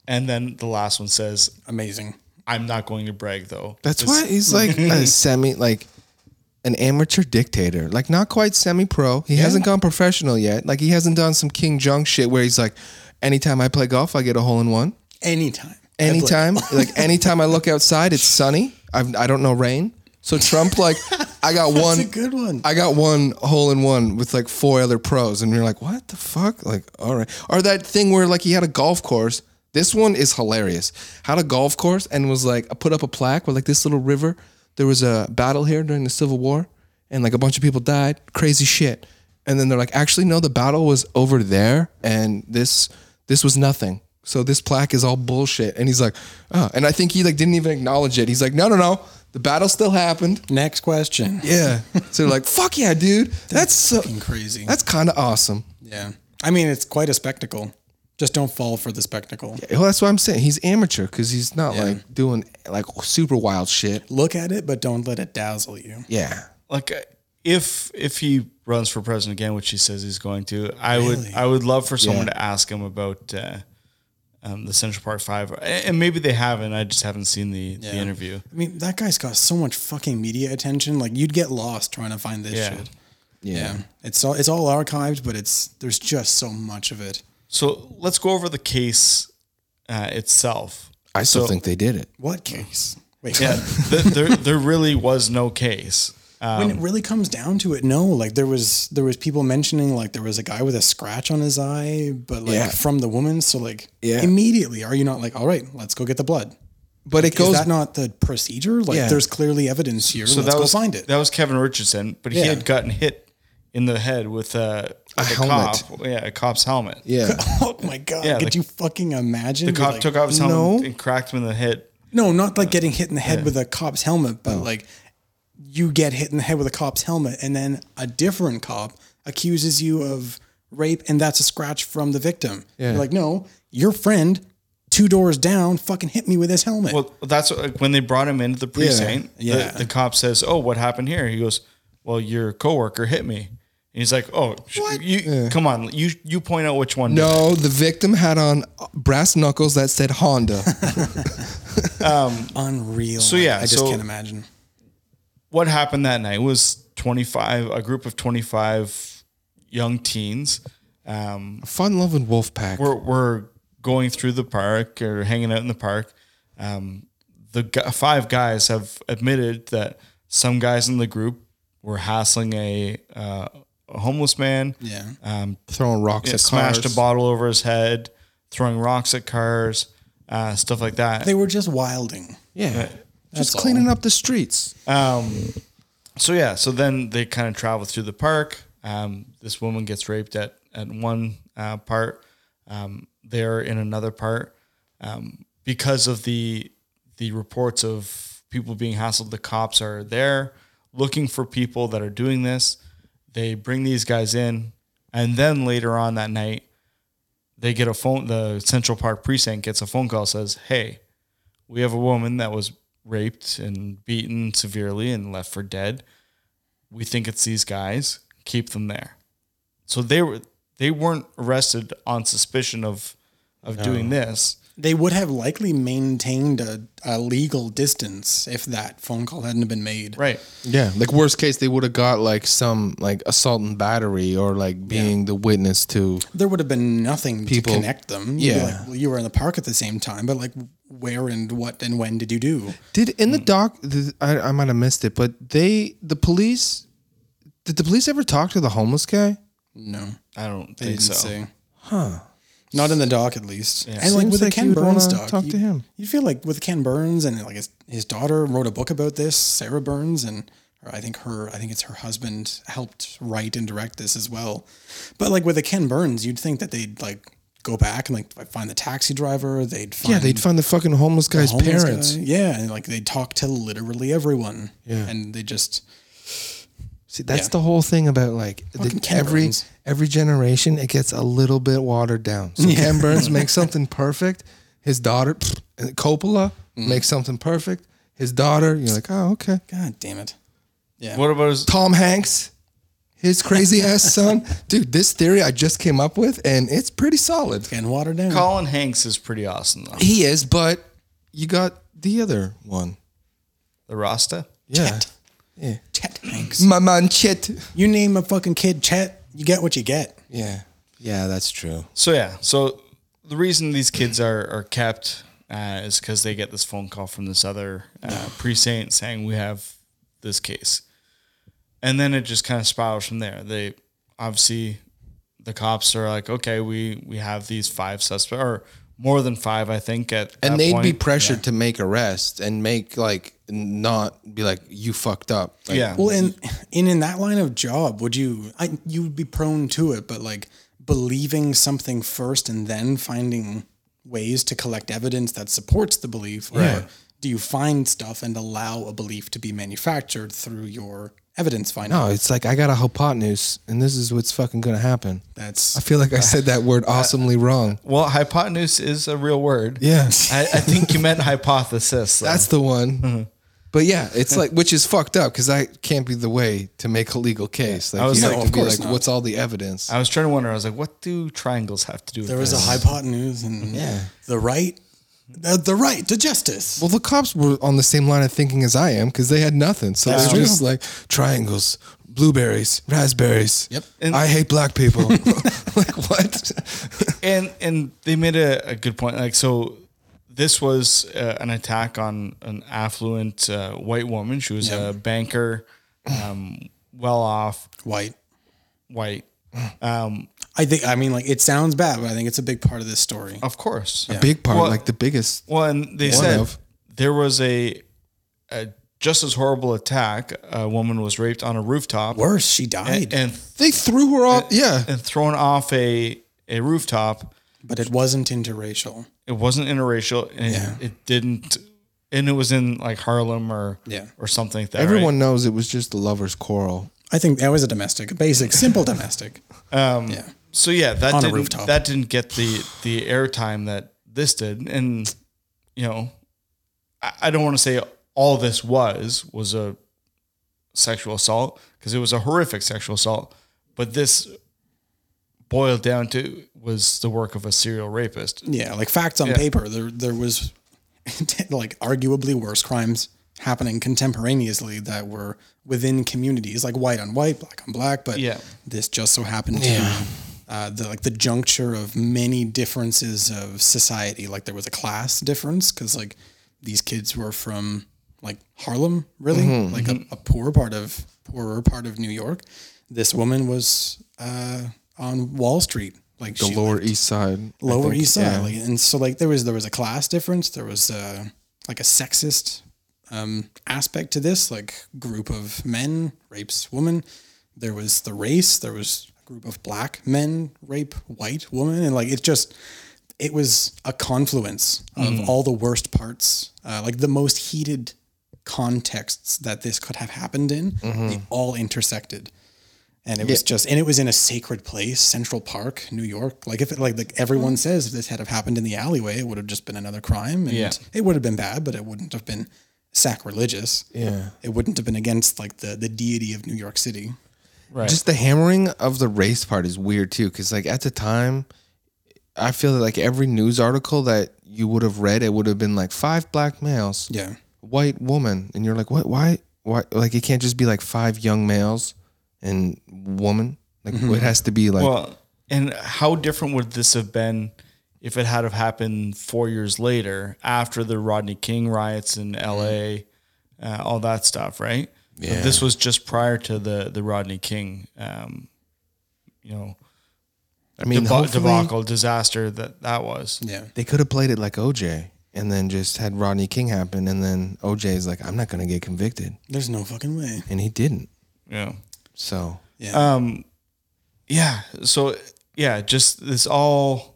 And then the last one says, Amazing. I'm not going to brag though. That's This- why he's like a semi like an amateur dictator. Like not quite semi pro. He hasn't gone professional yet. Like he hasn't done some King Jong shit where he's like, anytime I play golf, I get a hole in one. Anytime. Anytime, like anytime I look outside, it's sunny. I've, I don't know rain. So Trump, like, I got one. That's a good one. I got one hole in one with like four other pros, and you're like, what the fuck? Like, all right. Or that thing where like he had a golf course. This one is hilarious. Had a golf course and was like, I put up a plaque with like this little river. There was a battle here during the Civil War, and like a bunch of people died. Crazy shit. And then they're like, actually, no, the battle was over there, and this this was nothing. So this plaque is all bullshit. And he's like, oh, and I think he like didn't even acknowledge it. He's like, no, no, no, the battle still happened. Next question. Yeah. So they're like, fuck yeah, dude. That's, so crazy. That's kind of awesome. yeah. I mean, it's quite a spectacle. Just don't fall for the spectacle. Well, that's what I'm saying. He's amateur because he's not Yeah. like doing like super wild shit. Look at it, but don't let it dazzle you. Yeah. like uh, if if he runs for president again, which he says he's going to, I would I would love for someone Yeah. to ask him about uh, um, the Central Park Five, and maybe they haven't. I just haven't seen the, the interview. I mean, that guy's got so much fucking media attention. Like, you'd get lost trying to find this Yeah. shit. Yeah. Yeah. It's all it's all archived, but it's there's just so much of it. So let's go over the case uh, itself. I still So- think they did it. What case? Wait, Yeah, th- there there really was no case. when it really comes down to it, no. Like there was there was people mentioning like there was a guy with a scratch on his eye, but like Yeah. from the woman. So like Yeah. immediately, are you not like, all right, let's go get the blood? But it Is goes. that not the procedure? Like Yeah. there's clearly evidence here. So let's that go was find it. That was Kevin Richardson, but he Yeah. had gotten hit in the head with a, with a, helmet. cop. Yeah, a cop's helmet. yeah. oh my god! Yeah, Could the- you fucking imagine? The cop like- took off his helmet no. and cracked him in the head. No, not like getting hit in the head with a cop's helmet, Oh. but mm. like you get hit in the head with a cop's helmet, and then a different cop accuses you of rape, and that's a scratch from the victim. Yeah. You're like, no, your friend two doors down fucking hit me with his helmet. Well, that's like, when they brought him into the precinct. Yeah. The, the cop says, "Oh, what happened here?" He goes, "Well, your coworker hit me." And he's like, "Oh, sh- you come on, you you point out which one." did it." No, the victim had on brass knuckles that said Honda. Unreal. So, yeah, I just so- can't imagine. What happened that night was twenty five, a group of twenty five young teens. Um, Fun loving wolf pack. we're we're going through the park or hanging out in the park. Um, the gu- five guys have admitted that some guys in the group were hassling a, uh, a homeless man. Yeah. Um, Throwing rocks yeah, at smashed cars. a bottle over his head, throwing rocks at cars, uh, stuff like that. They were just wilding. Yeah. That's Just all. cleaning up the streets. Um, so yeah, so then they kind of travel through the park. Um, this woman gets raped at at one uh, part. Um, they're in another part um, because of the the reports of people being hassled. The cops are there looking for people that are doing this. They bring these guys in, and then later on that night, they get a phone. The Central Park precinct gets a phone call says, "Hey, we have a woman that was raped and beaten severely and left for dead. We think it's these guys. Keep them there." So they were they weren't arrested on suspicion of of doing this. They would have likely maintained a, a legal distance if that phone call hadn't have been made. Right. Yeah. Like worst case, they would have got like some like assault and battery or like being the witness to. There would have been nothing People- to connect them. You'd Yeah. like, well, you were in the park at the same time, but like, where and what and when did you do? Did in the mm. doc, the, I, I might have missed it, but they, the police, did the police ever talk to the homeless guy? No, I don't they think didn't so. say. Huh. Not in the dock, at least. And like Seems with the Ken you would Burns wanna doc, talk you, to him. You feel like with Ken Burns and like his, his daughter wrote a book about this, Sarah Burns, and or I think her, I think it's her husband helped write and direct this as well. But like with the Ken Burns, you'd think that they'd like go back and like find the taxi driver. They'd find Yeah, they'd find the fucking homeless guy's homeless parents. guy. Yeah, and like they talk to literally everyone. Yeah. and they just See, that's Yeah. the whole thing about like the, every Burns. every generation it gets a little bit watered down. So Ken Burns makes something perfect. His daughter, and Coppola Mm-hmm. makes something perfect. His daughter, you're like, oh okay. God damn it. Yeah. What about his, Tom Hanks, his crazy ass son, dude. This theory I just came up with, and it's pretty solid. and watered down. Colin Hanks is pretty awesome though. He is, but you got the other one. The Rasta. Yeah, Chet Hanks. my man Chet. You name a fucking kid Chet, you get what you get. Yeah, yeah, that's true. So yeah, so the reason these kids are are kept uh, is because they get this phone call from this other uh, precinct saying we have this case, and then it just kind of spirals from there. They obviously the cops are like, okay, we we have these five suspects or more than five, I think. At and that they'd be point. pressured to make arrests and make like not be like you fucked up. Like, yeah, Well, and, in in that line of job, would you? I you would be prone to it, but like believing something first and then finding ways to collect evidence that supports the belief, or do you find stuff and allow a belief to be manufactured through your evidence finding? No, it's like I got a hypotenuse, and this is what's fucking gonna happen. That's I feel like I said that word awesomely wrong. well, hypotenuse is a real word. Yeah, I, I think you meant hypothesis. though. that's the one. Mm-hmm. But yeah, it's like which is fucked up because that can't be the way to make a legal case. Like I was you like, have of be course like, not. what's all the evidence? I was trying to wonder. I was like, what do triangles have to do with there was a this? hypotenuse and Yeah. the right, the, the right to justice. Well, the cops were on the same line of thinking as I am because they had nothing. So That's they're true. just like triangles, blueberries, raspberries. Yep. And- I hate black people. like what? and and they made a, a good point. Like so, this was uh, an attack on an affluent uh, white woman. She was Yeah. a banker, um, well off, White. white. Um, I think. I mean, like it sounds bad, but I think it's a big part of this story. of course. A big part, Well- like the biggest. Well, and they One said of. there was a, a just as horrible attack. A woman was raped on a rooftop Worse, she died, and and, They threw her off. Yeah. and thrown off a a rooftop. but it wasn't interracial. It wasn't interracial, and Yeah. it, it didn't. And it was in like Harlem or Yeah. or something like that. Everyone right? knows it was just the lovers' quarrel. I think that was a domestic, a basic, simple domestic. Um, Yeah. So yeah, that On didn't rooftop. that didn't get the the airtime that this did, and you know, I, I don't want to say all this was was a sexual assault because it was a horrific sexual assault, but this boiled down to was the work of a serial rapist. Yeah, like facts on Yeah. paper. There, there was like arguably worse crimes happening contemporaneously that were within communities, like white on white, black on black. But Yeah. this just so happened to uh, the like the juncture of many differences of society. Like there was a class difference because like these kids were from like Harlem, really, like a, a poor part of poorer part of New York. This woman was uh, on Wall Street, like The Lower lived- East Side. Lower. East Side, Yeah. like, and so like there was there was a class difference. There was uh, like a sexist um, aspect to this, like group of men rapes woman. There was the race. There was a group of black men rape white woman, and like it just it was a confluence of all the worst parts, uh, like the most heated contexts that this could have happened in. They all intersected and it was just and it was in a sacred place central park new york like if it like like everyone mm. says if this had have happened in the alleyway it would have just been another crime and Yeah. it would have been bad but it wouldn't have been sacrilegious Yeah. it wouldn't have been against like the the deity of new york city Right. Just the hammering of the race part is weird too, because like at the time, I feel that like every news article that you would have read, it would have been like five black males, yeah white woman, and you're like, what? Why? Why? Like it can't just be like five young males and woman. Like it has to be like well, and how different would this have been if it had have happened four years later after the Rodney King riots in L.A., uh, all that stuff, right? Yeah. This was just prior to the the Rodney King, um, you know, I mean, deba- debacle disaster that that was. yeah they could have played it like OJ. And then just had Rodney King happen, and then OJ is like, "I'm not gonna get convicted," there's no fucking way and he didn't. Yeah. So yeah Um, yeah. So yeah, just this all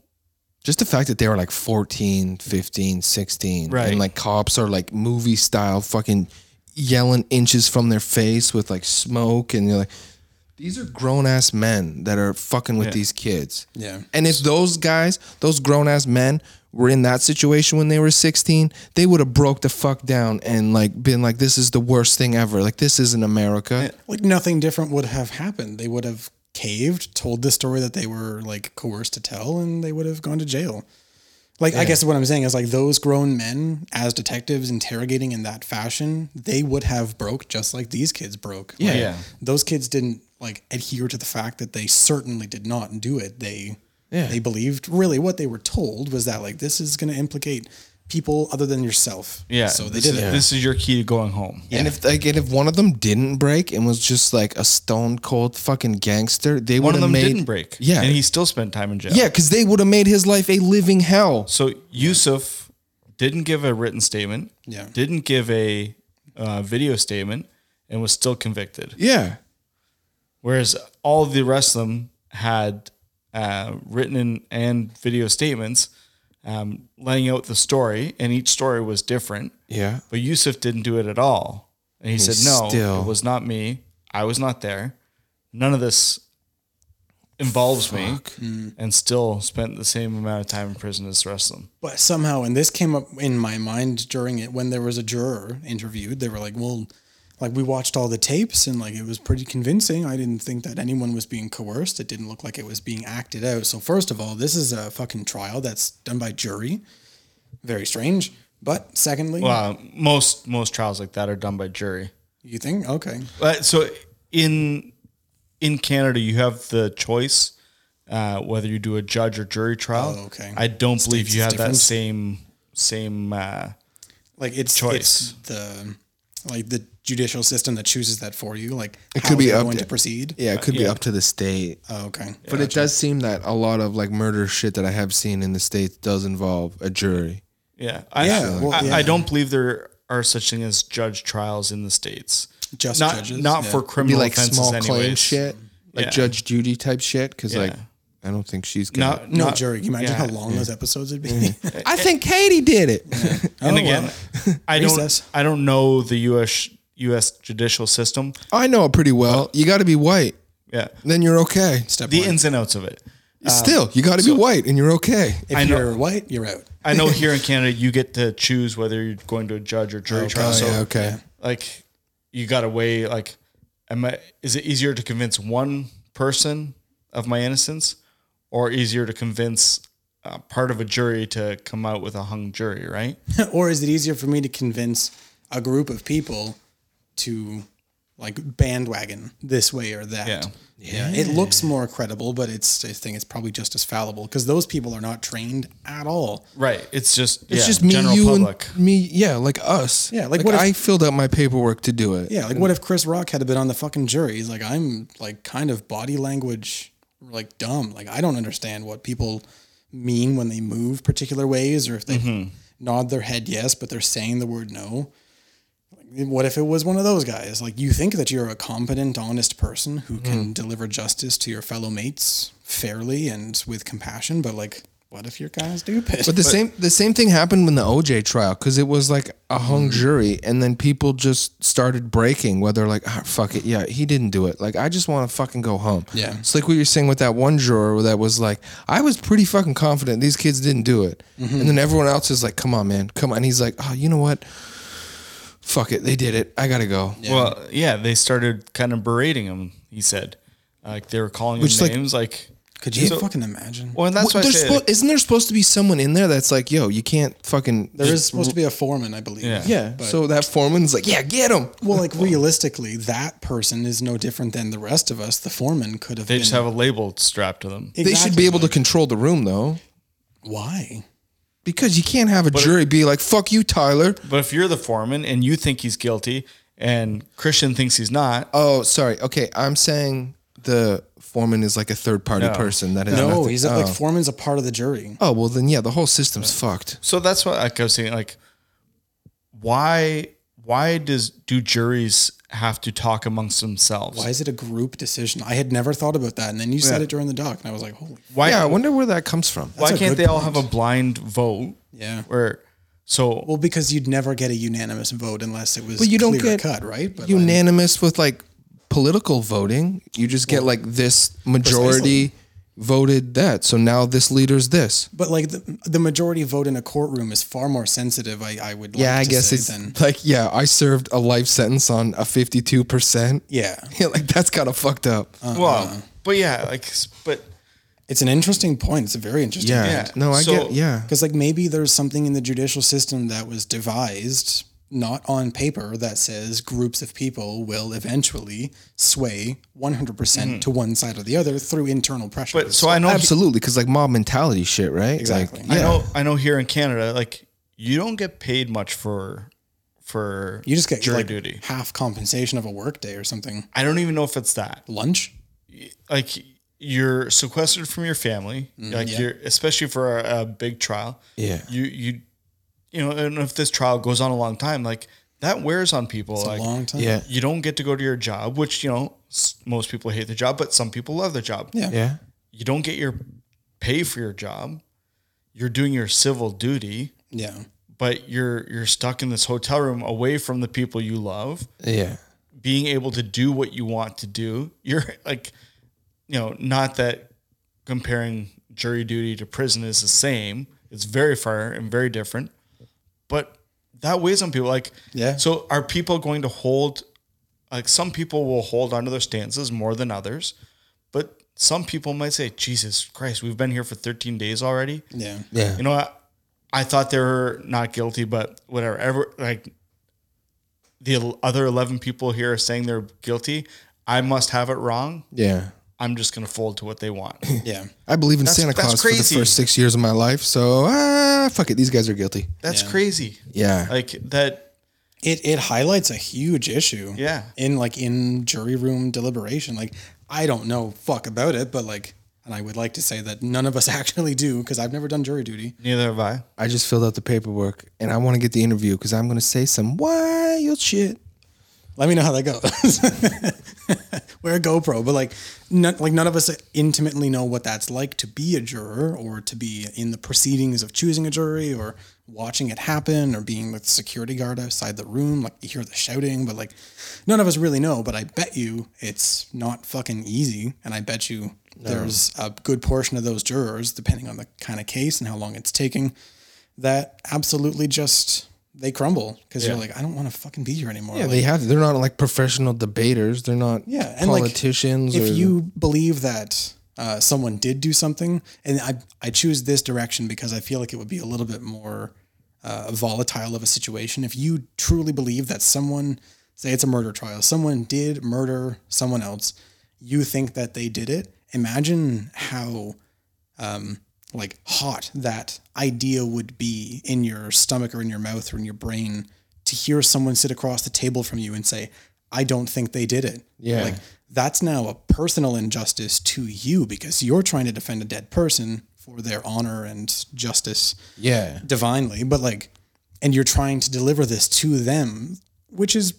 just the fact that they were like 14 15 16 Right. and like cops are like movie style fucking yelling inches from their face with like smoke, and you're like, these are grown ass men that are fucking with Yeah. these kids. Yeah. And if those guys, those grown ass men, were in that situation when they were 16, they would have broke the fuck down and like been like, this is the worst thing ever. Like this isn't America. like nothing different would have happened. They would have caved, told the story that they were like coerced to tell, and they would have gone to jail. Like I guess what I'm saying is like those grown men as detectives interrogating in that fashion, they would have broke just like these kids broke. Yeah. Like, Yeah. Those kids didn't like adhere to the fact that they certainly did not do it. They Yeah. they believed really what they were told was that like this is going to implicate people other than yourself. Yeah. So they this did is, it. This is your key to going home. And if like, and if one of them didn't break and was just like a stone cold fucking gangster, they One would of have them made didn't break. Yeah, And he still spent time in jail. yeah, because they would have made his life a living hell. So Yusef didn't give a written statement. Yeah. Didn't give a uh, video statement and was still convicted. Yeah, Whereas all the rest of them had uh, written in, and video statements um, laying out the story, and each story was different. yeah. But Yusef didn't do it at all. And he said, no, still- it was not me. I was not there. None of this involves me. And still spent the same amount of time in prison as the rest of them. But somehow, and this came up in my mind during it when there was a juror interviewed. They were like, "Well, like we watched all the tapes, and like it was pretty convincing. I didn't think that anyone was being coerced. It didn't look like it was being acted out. So first of all, this is a fucking trial that's done by jury. Very strange. But secondly, Well, most most trials like that are done by jury. you think okay? Uh, so in in Canada, you have the choice uh, whether you do a judge or jury trial. Oh, okay. I don't believe you have that same same. Uh, Like it's Choice. it's the like the judicial system that chooses that for you. Like It how could be up going to- to proceed. Yeah, it could be yeah. up to the state. Oh, okay. But it does seem that a lot of like murder shit that I have seen in the states does involve a jury. yeah, I, Yeah, well, I, yeah. I don't believe there are such thing as judge trials in the states. Just not judges, not yeah. for Be criminal like offenses, small anyways. claim shit, like Yeah. Judge Judy type shit. Because like I don't think she's gonna. Not No not, jury. Can you imagine yeah. how long those episodes would be? Mm. I think Katie did it. And Oh, again, well. I don't Recess. I don't know the U.S. U.S. judicial system. I know it pretty well. You got to be white, Yeah, then you're okay. Step the one. ins and outs of it. Still, you got to be white, and you're okay. If I know- you're white, you're out. I know here in Canada, you get to choose whether you're going to a judge or jury trial. Oh, So, yeah, okay. like, you got to weigh like, am I? Is it easier to convince one person of my innocence, or easier to convince uh, part of a jury to come out with a hung jury? Right? or is it easier for me to convince a group of people to like bandwagon this way or that? Yeah. Yeah. It looks more credible, but it's I think it's probably just as fallible because those people are not trained at all. Right. It's just It's yeah, just me, general you, public. and me. Yeah, like us. Yeah, like like what if- I filled out my paperwork to do it. Yeah, like what if Chris Rock had been on the fucking jury? He's like, I'm like kind of body language like dumb. Like I don't understand what people mean when they move particular ways or if they mm-hmm. nod their head yes, but they're saying the word no. What if it was one of those guys? Like you think that you're a competent, honest person who can hmm. deliver justice to your fellow mates fairly and with compassion, but like what if your guy's stupid? But the same the same thing happened when the OJ trial because it was like a hung hmm. jury, and then people just started breaking. Whether like, ah, "Fuck it, yeah, he didn't do it." Like, I just want to fucking go home. Yeah. it's like what you're saying with that one juror that was like, "I was pretty fucking confident these kids didn't do it," mm-hmm. and then everyone else is like, "Come on, man, come on." And he's like, "Oh, you know what? Fuck it, they did it. I gotta go." Well, yeah, they started kind of berating him. He said, like they were calling Which, him like- names, like. Could you So- fucking imagine? Well, and that's Well, why I say, suppo- isn't there supposed to be someone in there that's like, "Yo, you can't fucking." There is supposed to be a foreman, I believe. Yeah. yeah. But- so that foreman's like, "Yeah, get him." Well, like realistically, that person is no different than the rest of us. The foreman could have they been. just have a label strapped to them. They should be able to control the room though. Why? Because you can't have a jury be like, fuck you, Tyler. But if you're the foreman and you think he's guilty and Christian thinks he's not, Oh, sorry. Okay. I'm saying the foreman is like a third party No. person that has No, nothing- he's oh. like foreman's a part of the jury. oh, well, then, yeah, the whole system's fucked. so that's what like I was saying. Like, why why does do juries have to talk amongst themselves? Why is it a group decision? I had never thought about that, and then you said it during the doc, and I was like, "Holy!" Why? yeah, I wonder where that comes from. why That's a can't good they all have a blind vote? Yeah. Where So Well, because you'd never get a unanimous vote unless it was But you don't clear get cut, right? But like- unanimous with like political voting. You just get like this majority voted that. So now this leader's this. But like the, the majority vote in a courtroom is far more sensitive. I, I would like Yeah, I to guess say it's than like yeah, I served a life sentence on a fifty-two percent. yeah. Yeah, like that's kind of fucked up. Uh-huh. well, but yeah, like but It's an interesting point. It's a very interesting. yeah. yeah. no, I So- get yeah. Because like maybe there's something in the judicial system that was devised not on paper that says groups of people will eventually sway 100% to one side or the other through internal pressure. Mm-hmm. but so I know Absolutely, because like mob mentality shit, right? Exactly. Like, I know I know here in Canada, like you don't get paid much for for you just get jury like duty. half compensation of a workday or something. I don't even know if it's that. Lunch? Like you're sequestered from your family, like yeah. you're especially for a, a big trial. Yeah. You you you know, and if this trial goes on a long time, like that wears on people. It's like a long time. Yeah. you don't get to go to your job, which you know most people hate the job, but some people love their job. Yeah. Yeah. You don't get your pay for your job. You're doing your civil duty. Yeah. but you're you're stuck in this hotel room away from the people you love Yeah. being able to do what you want to do you're like you know not that comparing jury duty to prison is the same it's very far and very different but that weighs on people like Yeah. so are people going to hold like some people will hold onto their stances more than others but some people might say jesus christ we've been here for 13 days already Yeah. Yeah. you know, I, I thought they were not guilty, but whatever. Ever like the other eleven people here are saying they're guilty. I must have it wrong. Yeah. I'm just gonna fold to what they want. Yeah. I believe in That's- Santa that's Claus for crazy. the first six years of my life. So ah, fuck it. These guys are guilty. That's crazy. Yeah. Like that. It it highlights a huge issue. Yeah. In like in jury room deliberation. Like I don't know fuck about it, but like and I would like to say that none of us actually do because I've never done jury duty. Neither have I. I just filled out the paperwork and I want to get the interview because I'm going to say some wild shit. Let me know how that goes. Wear a GoPro, but like, none, like none of us intimately know what that's like to be a juror or to be in the proceedings of choosing a jury or watching it happen or being with the security guard outside the room. Like you hear the shouting, but like none of us really know. But I bet you it's not fucking easy, and I bet you there's a good portion of those jurors, depending on the kind of case and how long it's taking, that absolutely just they crumble because you're like, I don't want to fucking be here anymore. Yeah, Like, they have. They're not like professional debaters. They're not yeah, and like, politicians. if or, you believe that uh, someone did do something, and I I choose this direction because I feel like it would be a little bit more uh, volatile of a situation. If you truly believe that someone, say it's a murder trial, someone did murder someone else, you think that they did it. Imagine how um, like hot that idea would be in your stomach or in your mouth or in your brain to hear someone sit across the table from you and say, I don't think they did it. Yeah. Like that's now a personal injustice to you because you're trying to defend a dead person for their honor and justice yeah, divinely, but like, and you're trying to deliver this to them, which is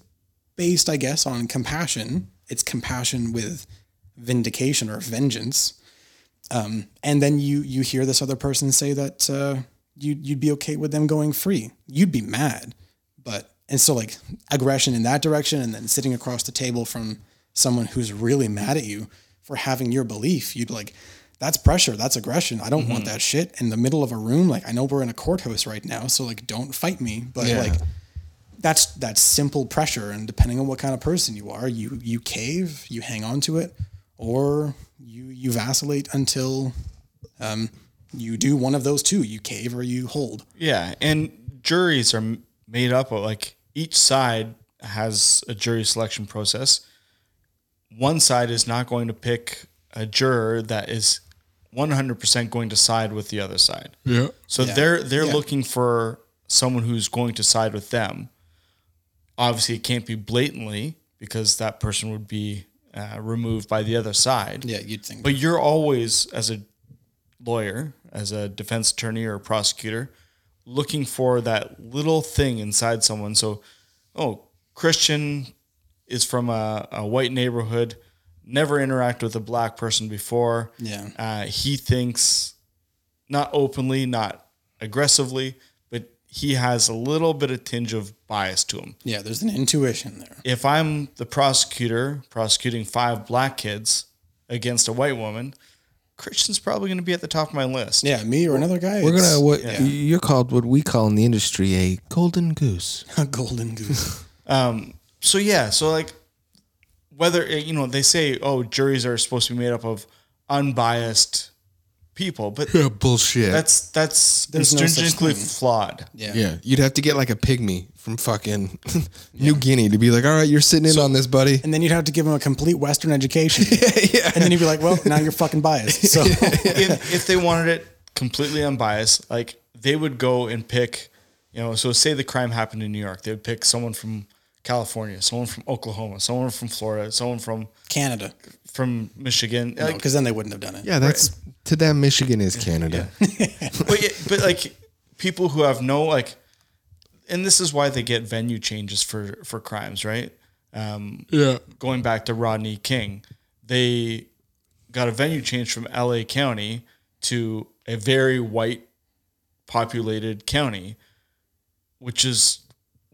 based, I guess, on compassion. It's compassion with vindication or vengeance. Um, and then you you hear this other person say that uh, you you'd be okay with them going free. You'd be mad, but and so like aggression in that direction, and then sitting across the table from someone who's really mad at you for having your belief, you'd like that's pressure, that's aggression. I don't want that shit in the middle of a room. Like I know we're in a courthouse right now, so like don't fight me, but Yeah. like that's that's simple pressure and depending on what kind of person you are you you cave you hang on to it or you you vacillate until um, you do one of those two you cave or you hold Yeah, and juries are made up of like each side has a jury selection process. One side is not going to pick a juror that is 100% going to side with the other side. yeah, So Yeah. they're they're Yeah. looking for someone who's going to side with them. Obviously, it can't be blatantly because that person would be uh, removed by the other side. yeah you'd think But you're always, as a lawyer, as a defense attorney or a prosecutor, looking for that little thing inside someone. So, oh, Christian is from a, a white neighborhood, never interacted with a black person before. Yeah. Uh, he thinks not openly, not aggressively, he has a little bit of tinge of bias to him. Yeah, there's an intuition there. If I'm the prosecutor prosecuting five black kids against a white woman, Christian's probably going to be at the top of my list. Yeah, me or another guy. We're gonna what you're called what we call in the industry a golden goose. a golden goose. Um, so yeah, so like whether you know they say oh juries are supposed to be made up of unbiased people, but Yeah, bullshit. that's that's There's no such stringently thing. flawed. Yeah. yeah, you'd have to get like a pygmy from fucking New Guinea to be like, all right, you're sitting in on this, buddy. And then you'd have to give him a complete Western education. yeah. And then you'd be like, well, now you're fucking biased. So if, if they wanted it completely unbiased, like they would go and pick, you know, so say the crime happened in New York, they would pick someone from California, someone from Oklahoma, someone from Florida, someone from Canada, from Michigan. Like, because then they wouldn't have done it. Yeah, that's to them. Michigan is Canada. but yeah, but like people who have no like, and this is why they get venue changes for for crimes, right? Um, Yeah, going back to Rodney King, they got a venue change from LA County to a very white populated county, which is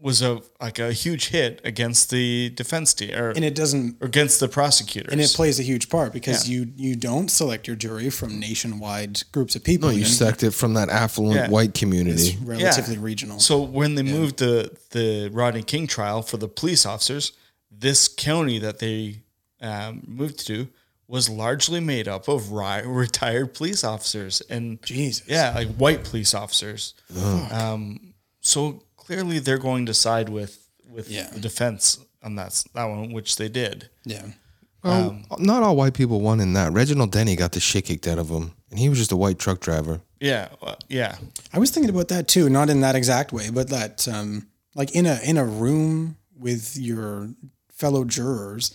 was a like a huge hit against the defense team or, And it doesn't or against the prosecutors. and it plays a huge part because Yeah. you you don't select your jury from nationwide groups of people. no, you select it from that affluent Yeah. white community. relatively regional. So when they moved the the Rodney King trial for the police officers, this county that they um, moved to was largely made up of ri- retired police officers and Jesus. yeah, like white police officers. Um, so clearly they're going to side with with Yeah. the defense on that that one, which they did. yeah. Well, not all white people won in that. Reginald Denny got the shit kicked out of him, and he was just a white truck driver. Yeah, uh, yeah, I was thinking about that too, not in that exact way, but that um, like in a in a room with your fellow jurors,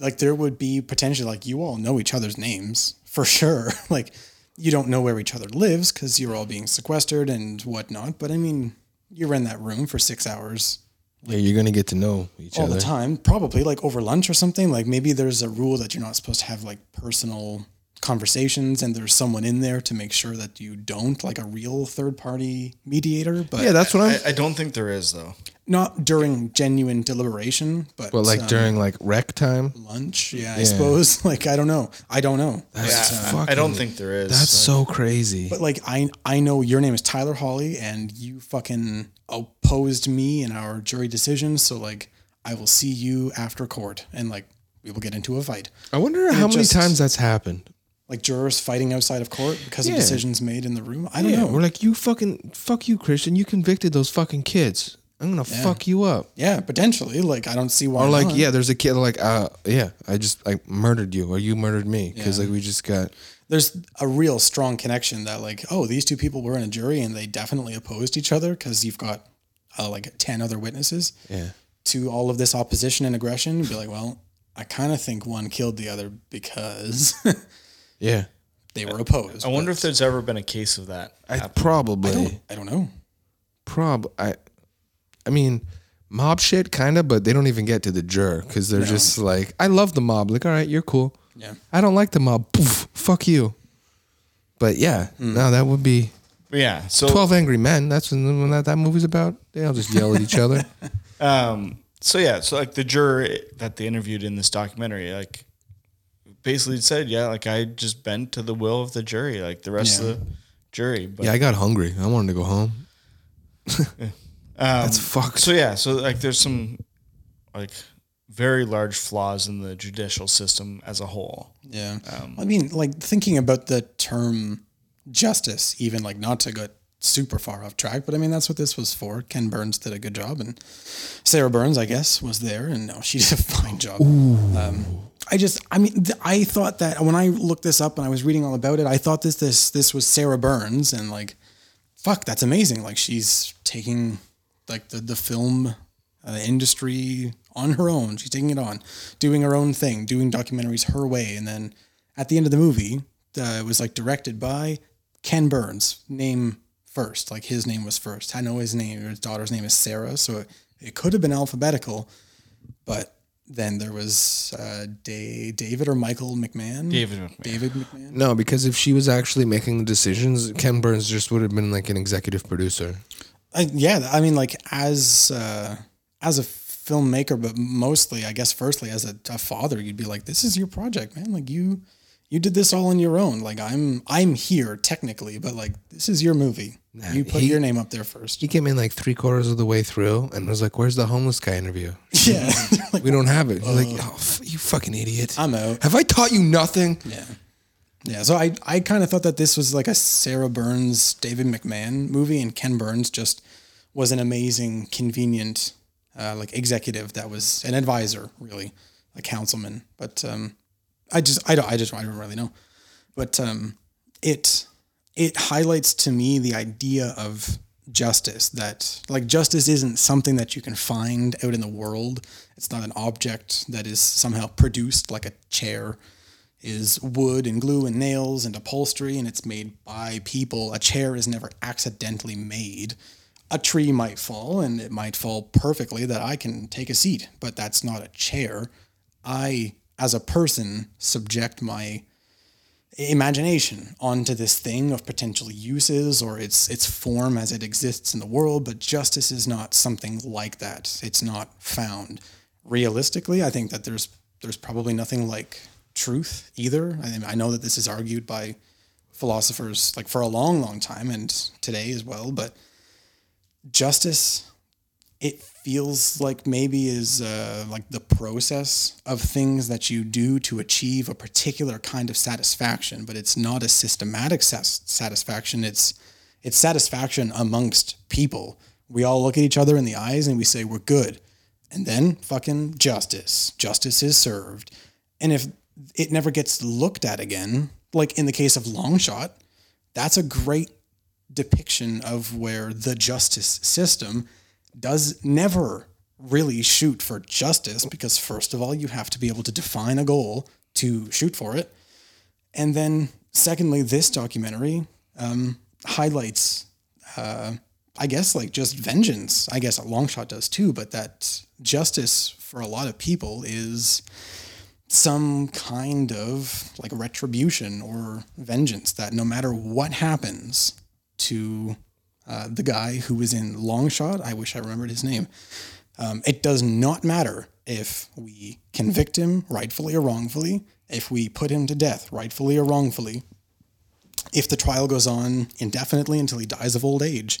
like there would be potentially like you all know each other's names for sure. like you don't know where each other lives because you're all being sequestered and whatnot. But I mean, you're in that room for six hours Yeah, you're gonna get to know each all other. All the time, probably like over lunch or something. Like maybe there's a rule that you're not supposed to have like personal conversations and there's someone in there to make sure that you don't like a real third party mediator but Yeah, that's what I'm. I, I don't think there is though. not during genuine deliberation but but like um, during like rec time, lunch yeah, i suppose like i don't know i don't know that's I fucking. don't think there is. That's so crazy. but like i i know your name is tyler holly and you fucking opposed me in our jury decision so like i will see you after court and like we will get into a fight I wonder how many just- times that's happened. Like jurors fighting outside of court because Yeah. of decisions made in the room. I don't Yeah, know. we're like, you fucking fuck you, Christian. You convicted those fucking kids. I'm gonna fuck you up. yeah, potentially. Like I don't see why. Or like, not. yeah, there's a kid like, uh, yeah, I just I murdered you, or you murdered me, because like we just got. there's a real strong connection that like, oh, these two people were in a jury and they definitely opposed each other because you've got uh, like ten other witnesses Yeah. to all of this opposition and aggression. Be like, well, I kind of think one killed the other because Yeah. they were opposed. I wonder if there's ever been a case of that. I probably I don't know. prob I I mean mob shit kind of but they don't even get to the juror cuz they're just like I love the mob like all right you're cool. Yeah. I don't like the mob. Poof, fuck you. But yeah, no that would be But yeah, so 12 angry men. That's when, when that, that movie's about. They all just yell at each other. Um, so yeah, so like the juror that they interviewed in this documentary, like basically said, yeah, like I just bent to the will of the jury, like the rest Yeah. of the jury. But Yeah, I got hungry. I wanted to go home. That's fucked. so yeah, so like there's some like very large flaws in the judicial system as a whole. Yeah. I mean, like thinking about the term justice, even like not to get super far off track, but I mean, that's what this was for. Ken Burns did a good job, and Sarah Burns, I guess, was there, and no, she did a fine job. Um, I just, I mean, I thought that when I looked this up and I was reading all about it, I thought this this this was Sarah Burns, and like, fuck, that's amazing. Like she's taking like the the film uh, industry on her own. She's taking it on, doing her own thing, doing documentaries her way. And then at the end of the movie, uh, it was like directed by Ken Burns, name first. Like his name was first. I know his name, or his daughter's name is Sarah. So it, it could have been alphabetical, but then there was uh, Da- David or Michael McMahon. David McMahon. David McMahon. no, because if she was actually making the decisions, Ken Burns just would have been like an executive producer. I, yeah, I mean, like as uh, as a filmmaker, but mostly, I guess, firstly as a, a father, you'd be like, "This is your project, man. Like you you did this all on your own. Like I'm I'm here technically, but like this is your movie. You put he- your name up there first. He came in like three quarters of the way through and was like, "Where's the homeless guy interview? Yeah, like We don't have it." He's like, "Oh, f- you fucking idiot! I'm out. Have I taught you nothing?" Yeah. Yeah. So I, I kind of thought that this was like a Sarah Burns, David McMahon movie, and Ken Burns just was an amazing, convenient, uh, like executive that was an advisor, really, a councilman. But um, I just, I don't, I just, I don't really know. But um, it, it highlights to me the idea of justice that like justice isn't something that you can find out in the world it's not an object that is somehow produced like a chair is wood and glue and nails and upholstery and it's made by people. A chair is never accidentally made. A tree might fall and it might fall perfectly that I can take a seat, but that's not a chair. I, as a person, subject my imagination onto this thing of potential uses or its its form as it exists in the world but justice is not something like that. It's not found. Realistically i think that there's there's probably nothing like truth either. I mean, i know that this is argued by philosophers like for a long long time and today as well but justice it feels like maybe is uh, like the process of things that you do to achieve a particular kind of satisfaction, but it's not a systematic sas- satisfaction. It's it's satisfaction amongst people. We all look at each other in the eyes and we say we're good, and then fucking justice. Justice is served, and if it never gets looked at again, like in the case of Longshot, that's a great depiction of where the justice system does never really shoot for justice because first of all you have to be able to define a goal to shoot for it. And then secondly this documentary um, highlights uh, i guess like just vengeance. I guess a long shot does too but that justice for a lot of people is some kind of like retribution or vengeance that no matter what happens to uh, the guy who was in Long Shot, I wish I remembered his name. Um, it does not matter if we convict him rightfully or wrongfully, if we put him to death rightfully or wrongfully, if the trial goes on indefinitely until he dies of old age,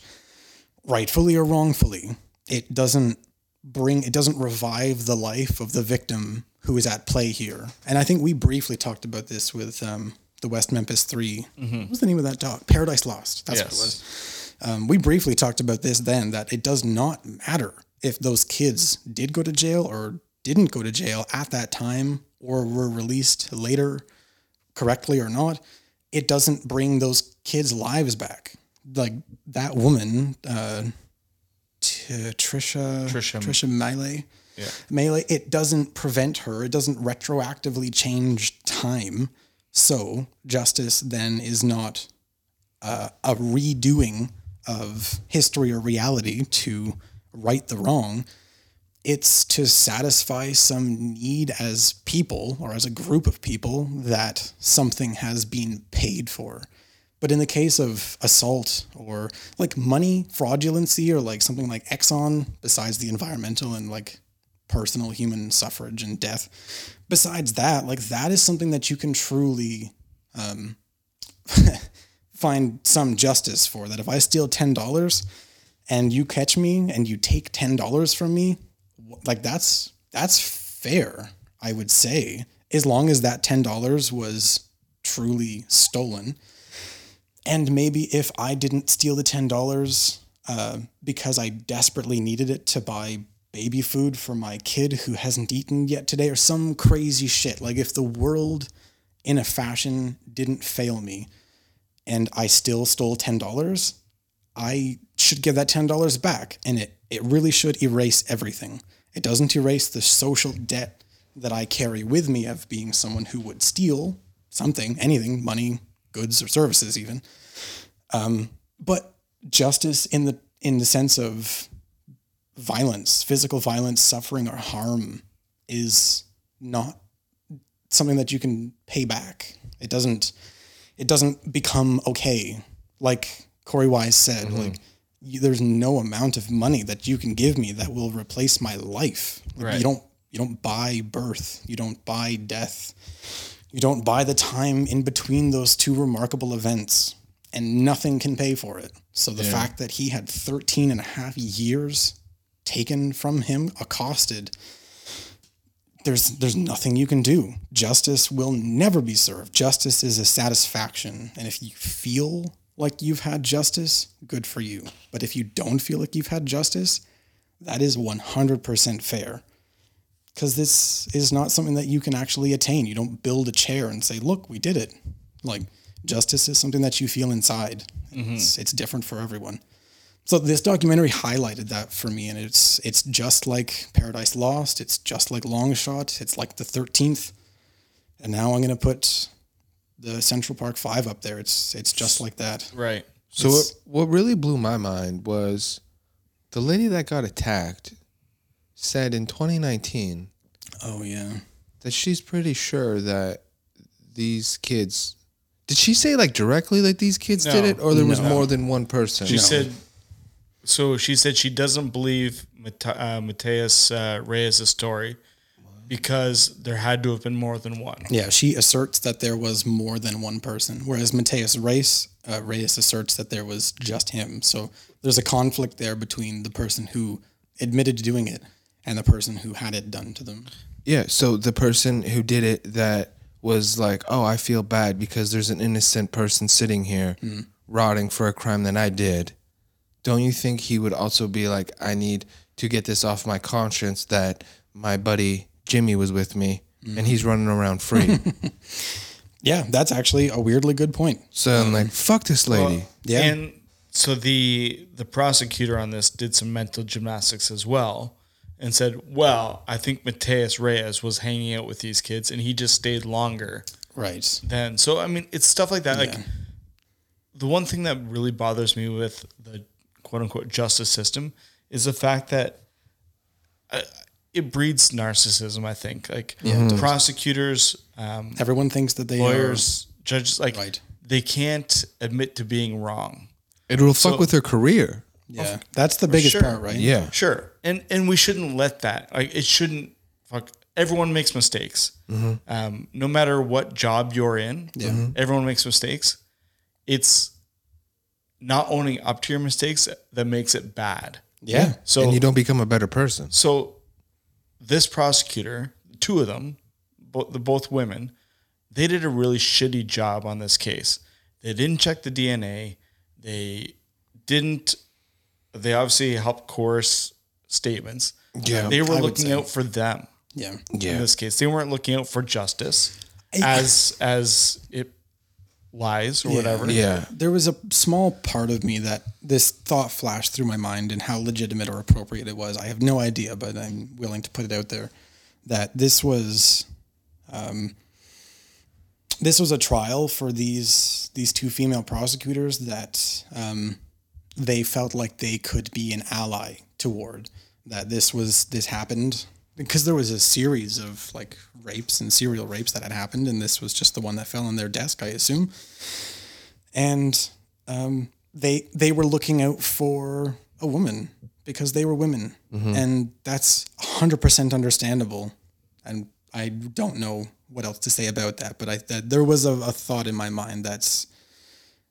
rightfully or wrongfully, it doesn't bring, it doesn't revive the life of the victim who is at play here. And I think we briefly talked about this with um, the West Memphis 3. What was the name of that doc? Paradise Lost. That's what it Yes. was. Um, we briefly talked about this then that it does not matter if those kids did go to jail or didn't go to jail at that time or were released later correctly or not. It doesn't bring those kids' lives back. Like that woman, uh, T- Trisha, Trisha. Trisha Meili. Yeah. Meili, it doesn't prevent her. It doesn't retroactively change time. So justice then is not uh, a redoing of history or reality to right the wrong. It's to satisfy some need as people or as a group of people that something has been paid for. But in the case of assault or like money fraudulency or like something like Exxon, besides the environmental and like personal human suffrage and death, besides that, like that is something that you can truly um, find some justice for. That if I steal ten dollars and you catch me and you take ten dollars from me, like that's that's fair. I would say as long as that ten dollars was truly stolen. And maybe if I didn't steal the ten dollars uh, because I desperately needed it to buy baby food for my kid who hasn't eaten yet today, or some crazy shit. Like if the world, in a fashion, didn't fail me, and I still stole ten dollars, I should give that ten dollars back, and it it really should erase everything. It doesn't erase the social debt that I carry with me of being someone who would steal something, anything, money, goods, or services, even. Um, but justice in the in the sense of violence, physical violence, suffering, or harm is not something that you can pay back. It doesn't it doesn't become okay. Like Korey Wise said, mm-hmm. like you, there's no amount of money that you can give me that will replace my life. Like, Right. You don't you don't buy birth, you don't buy death, you don't buy the time in between those two remarkable events, and nothing can pay for it. So the fact that he had 13 and a half years taken from him, accosted, there's there's nothing you can do. Justice will never be served. Justice is a satisfaction, and if you feel like you've had justice, good for you. But if you don't feel like you've had justice, that is 100% fair. Because this is not something that you can actually attain. You don't build a chair and say, "Look, we did it." Like justice is something that you feel inside. Mm-hmm. It's, it's different for everyone. So this documentary highlighted that for me, and it's it's just like Paradise Lost. It's just like Long Shot. It's like the Thirteenth, and now I'm gonna put the Central Park Five up there. It's it's just like that. Right. So what, what really blew my mind was the lady that got attacked said in 2019 Oh yeah, that she's pretty sure that these kids did she say like directly like these kids did it or there was No. more than one person She said, so she said she doesn't believe Mate- uh, Matias uh, Reyes' story because there had to have been more than one. yeah. She asserts that there was more than one person, whereas Matias Reyes uh, Reyes asserts that there was just him. So there's a conflict there between the person who admitted to doing it and the person who had it done to them. yeah so the person who did it that was like oh i feel bad because there's an innocent person sitting here rotting for a crime that i did don't you think he would also be like i need to get this off my conscience that my buddy jimmy was with me and mm-hmm. he's running around free Yeah, that's actually a weirdly good point. so i'm like um, fuck this lady Yeah. And so the the prosecutor on this did some mental gymnastics as well and said, "Well, I think Matias Reyes was hanging out with these kids and he just stayed longer Right. than." So I mean, it's stuff like that. Like the one thing that really bothers me with the quote unquote justice system is the fact that uh, it breeds narcissism. I think like prosecutors, um, Everyone thinks that they lawyers, judges, like Right. they can't admit to being wrong. it will fuck So- with their career are. Yeah, that's the biggest sure. part, right? yeah Sure, and and we shouldn't let that. Like it shouldn't. Fuck. Everyone makes mistakes. Um, no matter what job you're in, everyone makes mistakes. It's not owning up to your mistakes that makes it bad. Yeah. So and you don't become a better person so this prosecutor, two of them, both the both women, they did a really shitty job on this case. They didn't check the DNA. They didn't. They obviously helped coerce statements. Yeah, they were I looking out for them Yeah. yeah in this case. They weren't looking out for justice as as it lies or whatever. yeah There was a small part of me that this thought flashed through my mind and how legitimate or appropriate it was. I have no idea, but I'm willing to put it out there that this was um, this was a trial for these these two female prosecutors that um, they felt like they could be an ally toward that this was this happened because there was a series of like rapes and serial rapes that had happened and this was just the one that fell on their desk i assume. And um, they they were looking out for a woman because they were women. And that's 100% understandable. And i don't know what else to say about that but i that there was a, a thought in my mind that's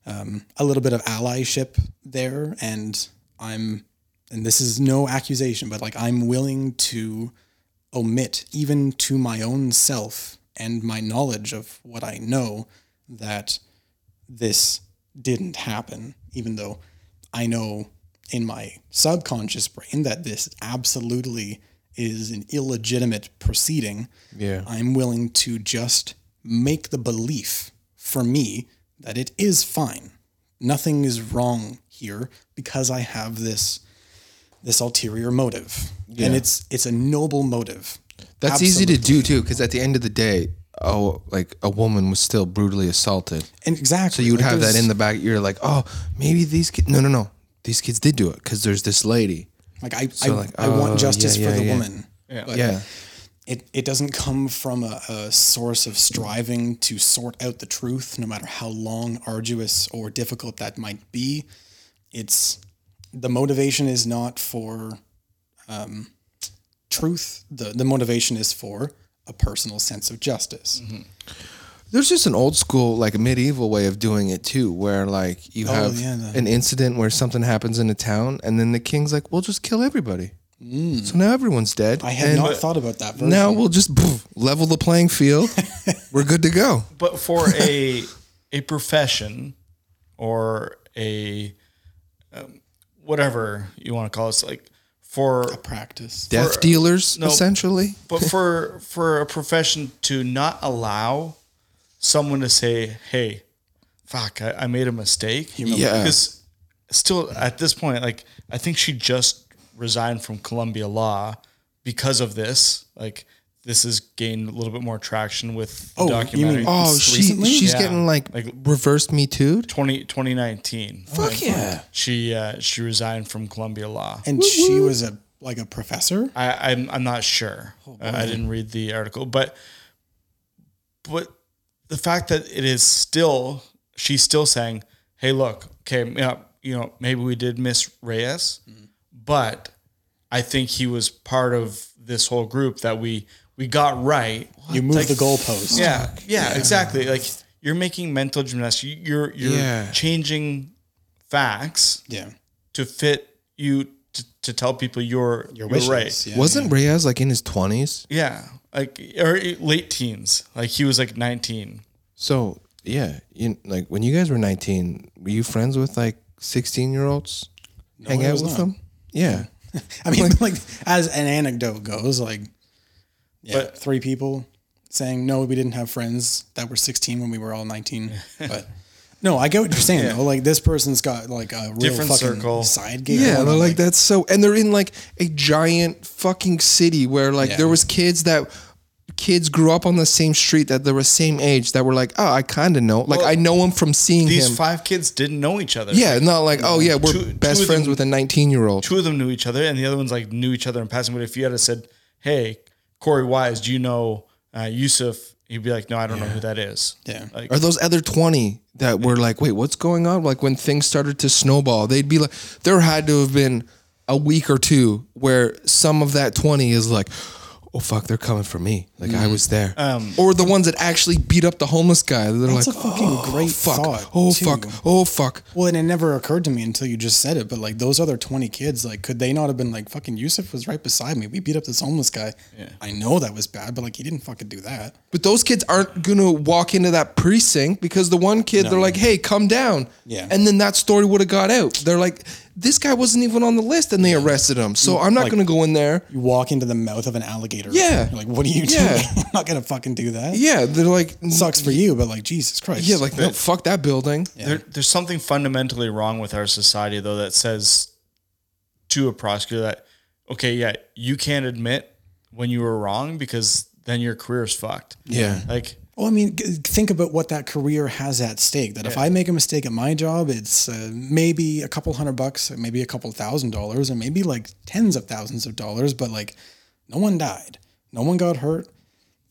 um, a little bit of allyship there. And i'm and this is no accusation but like i'm willing to omit even to my own self and my knowledge of what i know that this didn't happen, even though I know in my subconscious brain that this absolutely is an illegitimate proceeding. Yeah. I'm willing to just make the belief for me that it is fine. Nothing is wrong here because I have this this ulterior motive. And it's it's a noble motive. That's easy to do too, because at the end of the day, oh, like a woman was still brutally assaulted. And exactly. So you would like, have that in the back. You're like, oh, maybe these kids. No, no, no. These kids did do it because there's this lady. Like I, So, I, like, I oh, want justice yeah, for the yeah, yeah. woman. But Yeah. it, it doesn't come from a, a source of striving to sort out the truth, no matter how long, arduous, or difficult that might be. It's the motivation is not for um, truth. The the motivation is for a personal sense of justice. There's just an old school, like medieval way of doing it too, where like you Oh, have yeah, the- an incident where something happens in a town, and then the king's like, "We'll just kill everybody." So now everyone's dead. Mm. I had not thought about that. Version. Now we'll just poof, level the playing field. We're good to go. But for a a profession or a um, whatever you want to call it, like for a practice. Death dealers, no. essentially. but for for a profession to not allow someone to say, "Hey, fuck, I, I made a mistake," Yeah. because still at this point, like I think she just resigned from Columbia Law because of this. Like this has gained a little bit more traction with the Oh, you documentary. mean- Oh, she recently? she's Yeah. getting like, Like- reversed me too. 20, 2019. Fuck yeah. She uh, she resigned from Columbia Law. and she was a like a professor. I, I'm I'm not sure. I I didn't read the article, but but the fact that it is still she's still saying, "Hey, look, okay, yeah, you know, maybe we did miss Reyes, but I think he was part of this whole group that we we got right." You moved the goalpost. Yeah, yeah, exactly. Like you're making mental gymnastics. You- You're you're Yeah. changing facts yeah. to fit you to, to tell people you're Your you're right. Yeah, Wasn't Reyes like in his twenties? Yeah, like or late teens. Like he was like 19. So yeah, you like when you guys were nineteen, were you friends with like sixteen year olds? Hang out with not. them? Yeah. I mean, like as an anecdote goes, like yeah, But- three people saying no, we didn't have friends that were 16 when we were all 19. but no, I get what you're saying though. Like this person's got like a real Different fucking circle. side gig. Yeah, going like that's so, and they're in like a giant fucking city where like Yeah. there was kids that kids grew up on the same street that they were same age that were like, oh, I kind of know, like Well, I know him from seeing These him. five kids didn't know each other. yeah, not like oh yeah, we're Two- two best of friends them- with a nineteen year old. two of them knew each other, and the other ones like knew each other in passing. But if you had said, "Hey, Korey Wise, do you know uh, Yusef?" He'd be like, "No, I don't know who that is." Yeah. like Or those other 20 that were like, wait, what's going on? Like when things started to snowball, they'd be like, there had to have been a week or two where some of that 20 is like, oh, fuck, they're coming for me. Like I mm-hmm. was there. Um, or the ones that actually beat up the homeless guy. They're That's like, a fucking oh, great fuck. thought, Oh, too. fuck. Oh, fuck. Well, and it never occurred to me until you just said it. But like those other twenty kids, like, could they not have been like, "Fucking Yusef was right beside me. We beat up this homeless guy. Yeah. I know that was bad, but like he didn't fucking do that. But those kids aren't to walk into that precinct because the one kid, they're like, hey, come down. Yeah. And then that story would have got out. They're like, this guy wasn't even on the list and they arrested him. So I'm not Like- going to go in there. You walk into the mouth of an alligator. Yeah. You're like, what are you Yeah. doing? I'm not gonna fucking do that. Yeah. They're like, Sucks for you, but like Jesus Christ. yeah, like, no, fuck that building. There, there's something fundamentally wrong with our society, though, that says to a prosecutor that, okay, yeah, you can't admit when you were wrong because then your career is fucked. Yeah. Like, Well, I mean, think about what that career has at stake. That if I make a mistake at my job, it's uh, maybe a couple hundred bucks, maybe a couple thousand dollars, and maybe like tens of thousands of dollars. But like, no one died, no one got hurt.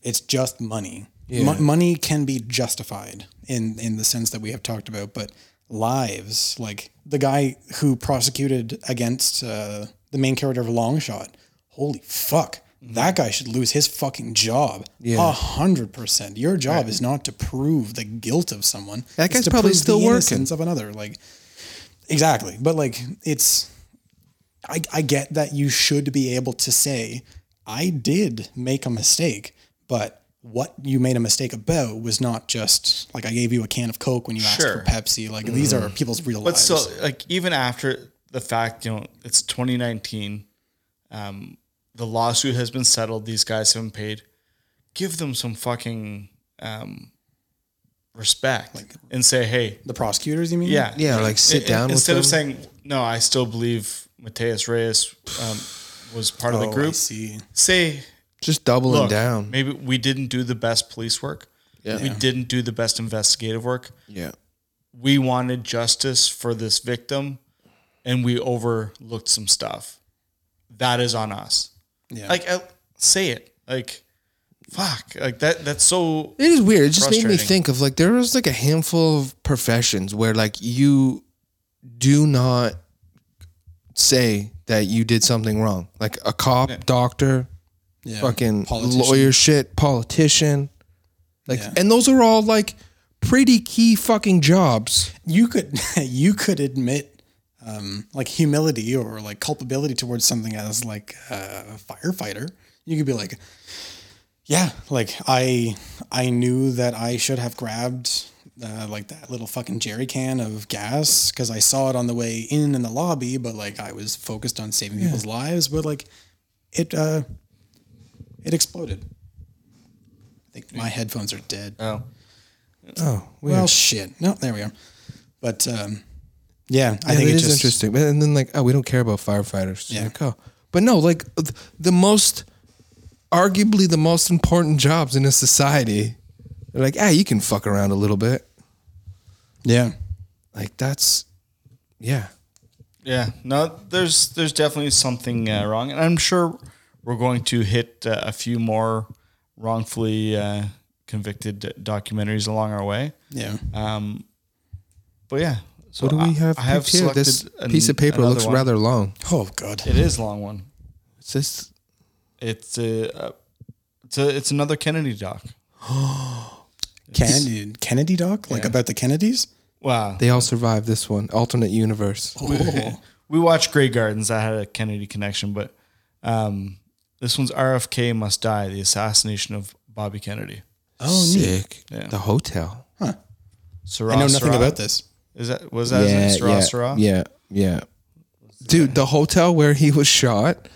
It's just money. Mo- money can be justified in in the sense that we have talked about, but lives, like the guy who prosecuted against uh, the main character of Longshot, holy fuck. That guy should lose his fucking job. A hundred percent. Your job is not to prove the guilt of someone. That guy's to probably prove still the working. of another. Like exactly. But like it's I, I get that you should be able to say, I did make a mistake, but what you made a mistake about was not just like I gave you a can of Coke when you asked Sure. for Pepsi. Like these are people's real but lives. still, like, even after the fact, you know, it's 2019, um, the lawsuit has been settled, these guys haven't paid. Give them some fucking um, respect and say, hey, the prosecutors, you mean? Yeah. Yeah, like, sit In- down with Instead of saying, no, I still believe Matias Reyes um, was part of Oh, the I group. see. Say, Just doubling look, down. maybe we didn't do the best police work. Yeah. We didn't do the best investigative work. Yeah. We wanted justice for this victim and we overlooked some stuff. That is on us. Yeah. Like, uh, say it. Like, fuck. Like, that. that's so. It is weird. It just made me think of like there was like a handful of professions where like you do not say that you did something wrong. Like a cop, doctor, Yeah. fucking Politician. lawyer shit, politician. Like Yeah. and those are all like pretty key fucking jobs. You could you could admit um, like humility or like culpability towards something as like a firefighter. You could be like, yeah, like I I knew that I should have grabbed uh, like that little fucking jerry can of gas because I saw it on the way in in the lobby, but like I was focused on saving people's lives, but like it uh it exploded. I think my headphones are dead. Oh, Oh, weird. Well, shit. No, there we are. But um, yeah, I Yeah, think it is just, interesting. And then like, oh, we don't care about firefighters. Yeah. Like, oh. But no, like the most, arguably the most important jobs in a society. They're like, ah, you can fuck around a little bit. Yeah, Like that's, yeah. yeah. No, there's there's definitely something uh, wrong, and I'm sure we're going to hit uh, a few more wrongfully uh, convicted documentaries along our way. yeah. Um, but yeah. So What do we have? I, have here? This an- piece of paper looks one. rather long. Oh god. It is a long one. It's this. It's a, uh, it's a, it's another Kennedy doc. Kennedy, Kennedy doc, like Yeah. about the Kennedys. Wow. they all survived this one. Alternate universe. Oh, we watched Grey Gardens. I had a Kennedy connection, but um, this one's RFK Must Die: The Assassination of Bobby Kennedy. oh, neat. Sick. Yeah. The hotel. Sarah, I know nothing Sarah? about this. Is that was that his name? Sarah, yeah, Sarah? yeah, yeah. Dude, the hotel where he was shot,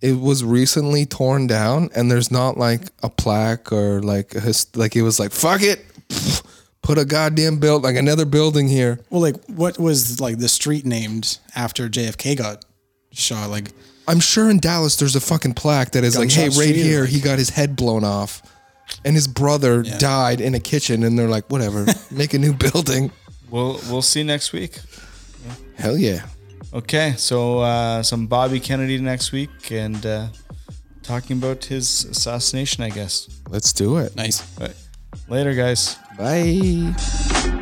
it was recently torn down, and there's not like a plaque or like a his, like it was like fuck it, put a goddamn build like another building here. Well, like what was like the street named after JFK got shot? Like I'm sure in Dallas there's a fucking plaque that is like, hey, right Street, here like- he got his head blown off, and his brother Yeah. died in a kitchen, and they're like, whatever, make a new building. We'll we'll see next week. Hell yeah. Okay, so uh, some Bobby Kennedy next week, and uh, talking about his assassination, I guess. Let's do it. nice. But later, guys. Bye.